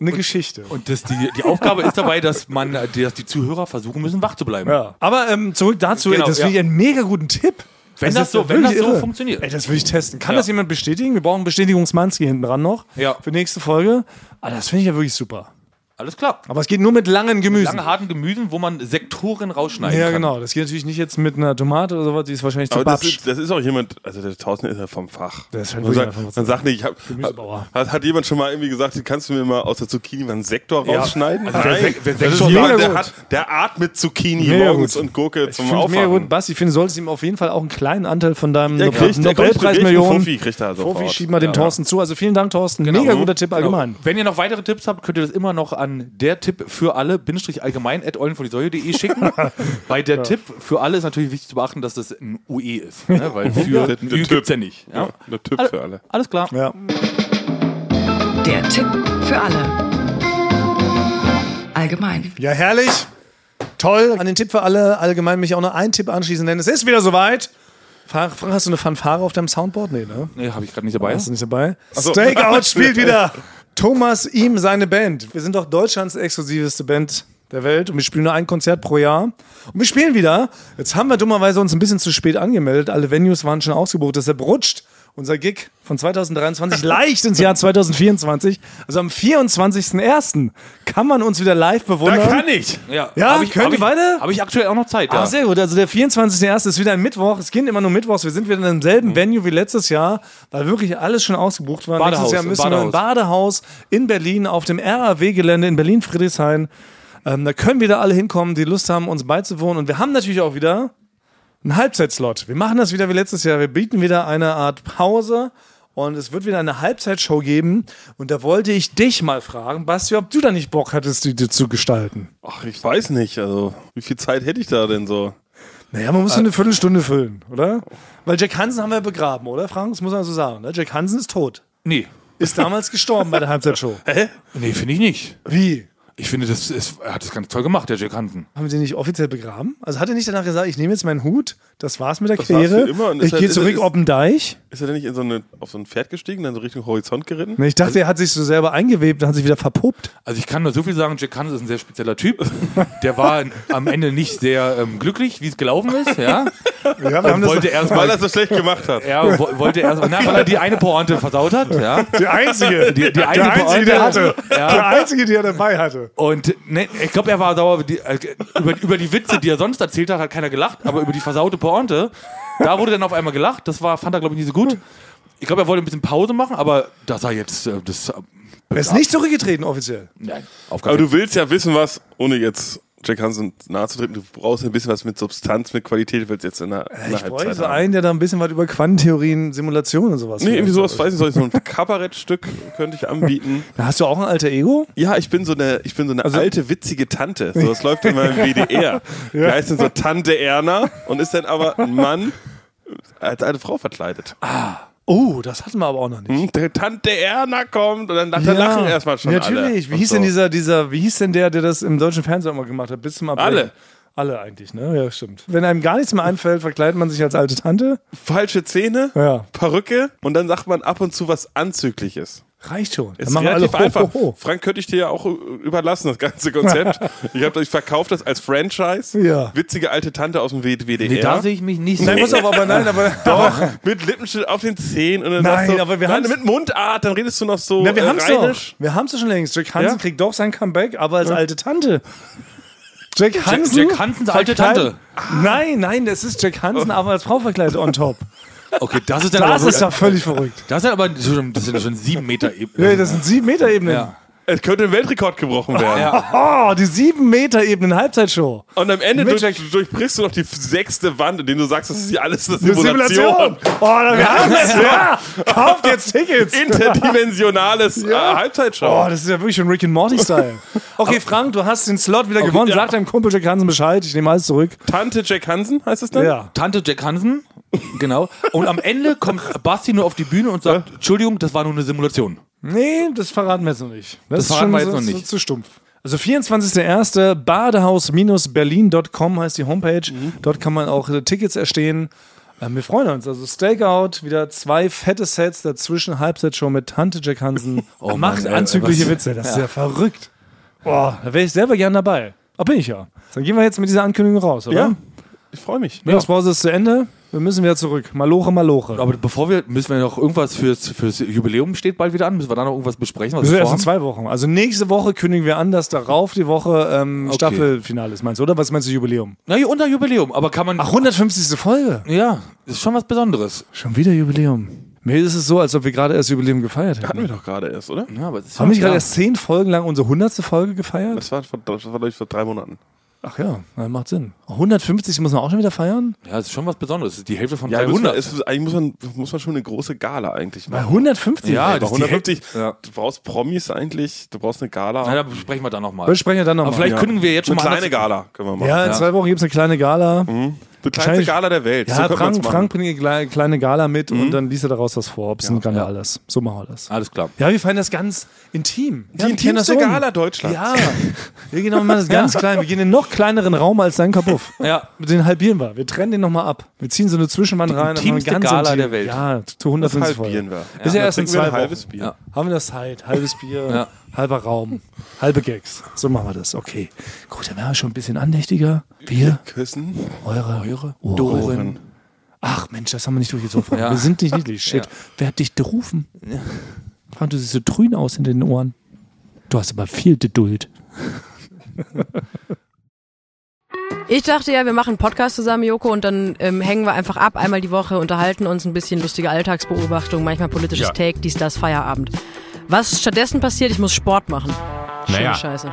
eine Geschichte. Und das, die, die Aufgabe ist dabei, dass man, dass die Zuhörer versuchen müssen, wach zu bleiben. Ja. Aber ähm, zurück dazu, Genau, das ja. finde ich einen mega guten Tipp. Wenn Also das so- wenn das so irre. funktioniert. Ey, das will ich testen. Kann Ja. das jemand bestätigen? Wir brauchen Bestätigungsmanski hinten dran noch Ja. für nächste Folge. Aber das finde ich ja wirklich super. Alles klar. Aber es geht nur mit langen Gemüsen. Lange harten Gemüsen, wo man Sektoren rausschneiden ja, kann. genau. Das geht natürlich nicht jetzt mit einer Tomate oder sowas, die ist wahrscheinlich zu Aber das ist, das ist auch jemand, also der Tausend ist ja vom Fach. Der ist halt man, sagt, man sagt nicht, ich hab, Gemüsebauer. hat, hat jemand schon mal irgendwie gesagt, kannst du mir mal aus der Zucchini mal einen Sektor rausschneiden? Also wer Sek- wer das ist Sektor jemand, der, hat, der atmet Zucchini Mega morgens gut. und Gurke Ich zum es mega Aufwachen. gut. Basti, ich finde, du solltest ihm auf jeden Fall auch einen kleinen Anteil von deinem Der Nobel- Nobelpreismillionen. Fuffi, kriegt er sofort. Fofi, schieb mal dem Ja. Thorsten zu. Also vielen Dank, Thorsten. Genau. Mega guter Tipp allgemein. Wenn ihr noch weitere Tipps habt, könnt ihr das immer noch an der Tipp für alle, Bindestrich allgemein, at eulenvordiesäule.de schicken. Bei der Tipp für alle ist natürlich wichtig zu beachten, dass das ein UE ist. Ne? Weil für der Ü Tipp. gibt's ja nicht. Ja? Ja, der Tipp Alle- für alle. Alles klar. Ja. Der Tipp für alle. Allgemein. Ja, herrlich. Toll. An den Tipp für alle allgemein mich auch noch einen Tipp anschließen, denn es ist wieder soweit. Frank, hast du eine Fanfare auf deinem Soundboard? Nee, ne? Nee, habe ich gerade nicht dabei. Hast du nicht dabei? Stakeout spielt wieder. Thomas, ihm, seine Band. Wir sind doch Deutschlands exklusiveste Band der Welt und wir spielen nur ein Konzert pro Jahr. Und wir spielen wieder. Jetzt haben wir dummerweise uns ein bisschen zu spät angemeldet. Alle Venues waren schon ausgebucht. Deshalb rutscht unser Gig von 2023 leicht ins Jahr 2024. Also am 24.01. kann man uns wieder live Da bewundern. kann ich. Ja, Ja, hab ich, können hab beide? Habe ich aktuell auch noch Zeit, ja. Ah, sehr gut. Also der 24.01. ist wieder ein Mittwoch. Es geht immer nur Mittwochs. Wir sind wieder in demselben Mhm. Venue wie letztes Jahr, weil wirklich alles schon ausgebucht war. Badehaus, Nächstes Jahr im müssen wir im Badehaus in Berlin auf dem RAW-Gelände in Berlin-Friedrichshain. Ähm, da können wieder alle hinkommen, die Lust haben, uns beizuwohnen. Und wir haben natürlich auch wieder einen Halbzeitslot. Wir machen das wieder wie letztes Jahr. Wir bieten wieder eine Art Pause. Und es wird wieder eine Halbzeitshow geben. Und da wollte ich dich mal fragen, Basti, ob du da nicht Bock hattest, die, zu gestalten. Ach, ich weiß nicht. Also, wie viel Zeit hätte ich da denn so? Naja, man muss so eine Viertelstunde füllen, oder? Weil Jack Hansen haben wir begraben, oder, Frank? Das muss man so sagen. Ne? Jack Hansen ist tot. Nee. Ist damals gestorben bei der Halbzeitshow. Nee, finde ich nicht. Wie? Ich finde, das ist, er hat das ganz toll gemacht, der Jack Hansen. Haben sie nicht offiziell begraben? Also hat er nicht danach gesagt, ich nehme jetzt meinen Hut, das war's mit der Das und ich er- gehe zurück auf den Deich? Ist er denn nicht in so eine, auf so ein Pferd gestiegen, dann so Richtung Horizont geritten? Ich dachte, er hat sich so selber eingewebt und hat sich wieder verpuppt. Also ich kann nur so viel sagen, Jack Hansen ist ein sehr spezieller Typ. Der war am Ende nicht sehr ähm, glücklich, wie es gelaufen ist, ja. Ja, wir wollte erst Weil mal, er so schlecht gemacht hat. er wo- wollte erst mal, na, weil er die eine Pointe versaut hat, ja. der Einzige, Die, die eine der Einzige, Pointe, hatte. Ja. Der Einzige, der dabei hatte. Und ne, ich glaube, er war sauer. Die, äh, über, über die Witze, die er sonst erzählt hat, hat keiner gelacht. Aber über die versaute Pointe, da wurde dann auf einmal gelacht. Das war, fand er, glaube ich, nicht so gut. Ich glaube, er wollte ein bisschen Pause machen, aber dass er jetzt äh, das. Äh, Er ist nicht zurückgetreten offiziell. nein, auf Aber du willst ja wissen, was, ohne jetzt Jack Hansen nahe zu treten, du brauchst ein bisschen was mit Substanz, mit Qualität, willst jetzt in der, in der Ich bräuchte so einen, der da ein bisschen was über Quantentheorien, Simulationen und sowas Nee, irgendwie sowas, weiß ich nicht, so ein Kabarettstück könnte ich anbieten. Da hast du auch ein alter Ego? Ja, ich bin so eine, ich bin so Also- eine alte, witzige Tante. So, das läuft immer im WDR. Die heißt dann so Tante Erna und ist dann aber ein Mann als eine Frau verkleidet. Oh, das hatten wir aber auch noch nicht. Hm, Tante Erna kommt und dann, dann lachen erstmal schon alle. Natürlich. Wie Und hieß so. denn dieser, dieser, wie hieß denn der, der das im deutschen Fernsehen immer gemacht hat? Bis zum April. Alle. Alle eigentlich, ne? Ja, stimmt. Wenn einem gar nichts mehr einfällt, verkleidet man sich als alte Tante. Falsche Zähne, Ja. Perücke und dann sagt man ab und zu was Anzügliches. Reicht schon. Dann Ist machen relativ alle ho, einfach. ho, ho. Frank, könnte ich dir ja auch überlassen, das ganze Konzept. ich habe euch verkauft das als Franchise. Ja. Witzige alte Tante aus dem W- WDR. Nee, da sehe ich mich nicht so. Nein, pass auf, aber nein, aber. Doch, mit Lippenstift auf den Zähnen. Und dann Nein, du, aber wir nein, haben's- mit Mundart, dann redest du noch so Na, wir äh, haben's doch. Wir haben's doch schon längst. Jack Hansen Ja? kriegt doch sein Comeback, aber als alte Tante. Jack Hansen? Jack Hansens alte Tante. Nein, nein, das ist Jack Hansen, aber als Frau verkleidet on top. Okay, das ist dann Das aber, ist doch völlig verrückt. das ist aber schon, das sind schon sieben Meter Ebenen. Ja, das sind sieben Meter Ebenen. Ja. Es könnte ein Weltrekord gebrochen werden. Oh, die sieben Meter Ebenen Halbzeitshow. Und am Ende durch, durchbrichst du noch die sechste Wand, in der du sagst, das ist ja alles eine Eine Simulation. Oh, da wir haben's. Ja. Kauft jetzt Tickets. Interdimensionales äh, Halbzeitshow. Oh, das ist ja wirklich schon Rick and Morty-Style. Okay, Frank, du hast den Slot wieder gewonnen. ja. Sag deinem Kumpel Jack Hansen Bescheid. Ich nehme alles zurück. Tante Jack Hansen heißt es dann? Ja. Tante Jack Hansen, genau. Und am Ende kommt Basti nur auf die Bühne und sagt, Entschuldigung, das war nur eine Simulation. Nee, das verraten wir jetzt noch nicht. Das verraten wir jetzt noch nicht. Zu, zu stumpf. Also 24.01. Badehaus-berlin.com heißt die Homepage. Mhm. Dort kann man auch äh, Tickets erstehen. Ähm, wir freuen uns. Also Stakeout, wieder zwei fette Sets dazwischen, Halbzeitshow mit Tante Jack Hansen. Oh Macht Mann, anzügliche was- Witze. Das ist ja verrückt. Boah, da wäre ich selber gern dabei. Ah, bin ich ja. Dann gehen wir jetzt mit dieser Ankündigung raus, oder? Ja. Ich freue mich. Mittagspause ist zu Ende. Wir müssen wieder zurück. Maloche, Maloche. Aber bevor wir, müssen wir noch irgendwas fürs, fürs Jubiläum steht bald wieder an. Müssen wir da noch irgendwas besprechen? Was Das wir ist erst in zwei Wochen. Also nächste Woche kündigen wir an, dass darauf die Woche ähm, Okay. Staffelfinale ist, meinst du? Oder was meinst du, Jubiläum? Na, ja, unter Jubiläum. Aber kann man. Ach, 150. Folge. Ja, ist schon was Besonderes. Schon wieder Jubiläum. Mir ist es so, als ob wir gerade erst Jubiläum gefeiert Hatten hätten. wir doch gerade erst, oder? Ja, aber es ist Haben wir nicht gerade erst zehn Folgen lang unsere 100. Folge gefeiert? Das war, vor- das war glaube ich, vor drei Monaten. Ach ja, ja, macht Sinn. 150 muss man auch schon wieder feiern? Ja, das ist schon was Besonderes. Das ist die Hälfte von Ja, müssen wir, 300. ist, eigentlich muss man, muss man schon eine große Gala eigentlich Bei machen. 150? Ja, Bei das ist die 150, Ja. du brauchst Promis eigentlich, du brauchst eine Gala. Na, da besprechen wir dann nochmal. Besprechen wir dann nochmal. Aber vielleicht kündigen wir jetzt schon eine mal an, kleine Gala können wir machen. Ja, in Ja. zwei Wochen gibt es eine kleine Gala. Die kleinste Gala der Welt. Ja, so Frank. Frank bringt eine kleine- Gala mit und dann liest er daraus was vor, ob es ein kann ja alles. So machen wir das. Alles klar. Ja, wir feiern das ganz intim. Die ja, intimste. Gala Deutschlands. Ja, wir gehen nochmal das ganz klein. Wir gehen in einen noch kleineren Raum als dein Kapuff. Ja. Den halbieren wir. Wir trennen den nochmal ab. Wir ziehen so eine Zwischenwand rein. dann machen wir intimste ganz Gala intim. der Welt. Ja, zu Das 150 halbieren Folgen. wir. Ist ja erst in zwei ein Wochen. halbes Bier. Ja. Haben wir das Zeit. Halbes Bier, Ja. Halber Raum, halbe Gags. So machen wir das. Okay. Gut, dann werden wir schon ein bisschen andächtiger. Wir, Küssen. eure, eure Ohren. Ach Mensch, das haben wir nicht durchgezogen. Ja. Wir sind nicht niedlich. Shit. Wer hat dich gerufen? Frank, du siehst so trün aus in den Ohren. Du hast aber viel Geduld. Ich dachte ja, wir machen einen Podcast zusammen, Joko, und dann ähm, hängen wir einfach ab, einmal die Woche, unterhalten uns ein bisschen lustige Alltagsbeobachtung, manchmal politisches Ja. Take, dies, das, Feierabend. Was stattdessen passiert, ich muss Sport machen. Schöne Naja. Scheiße.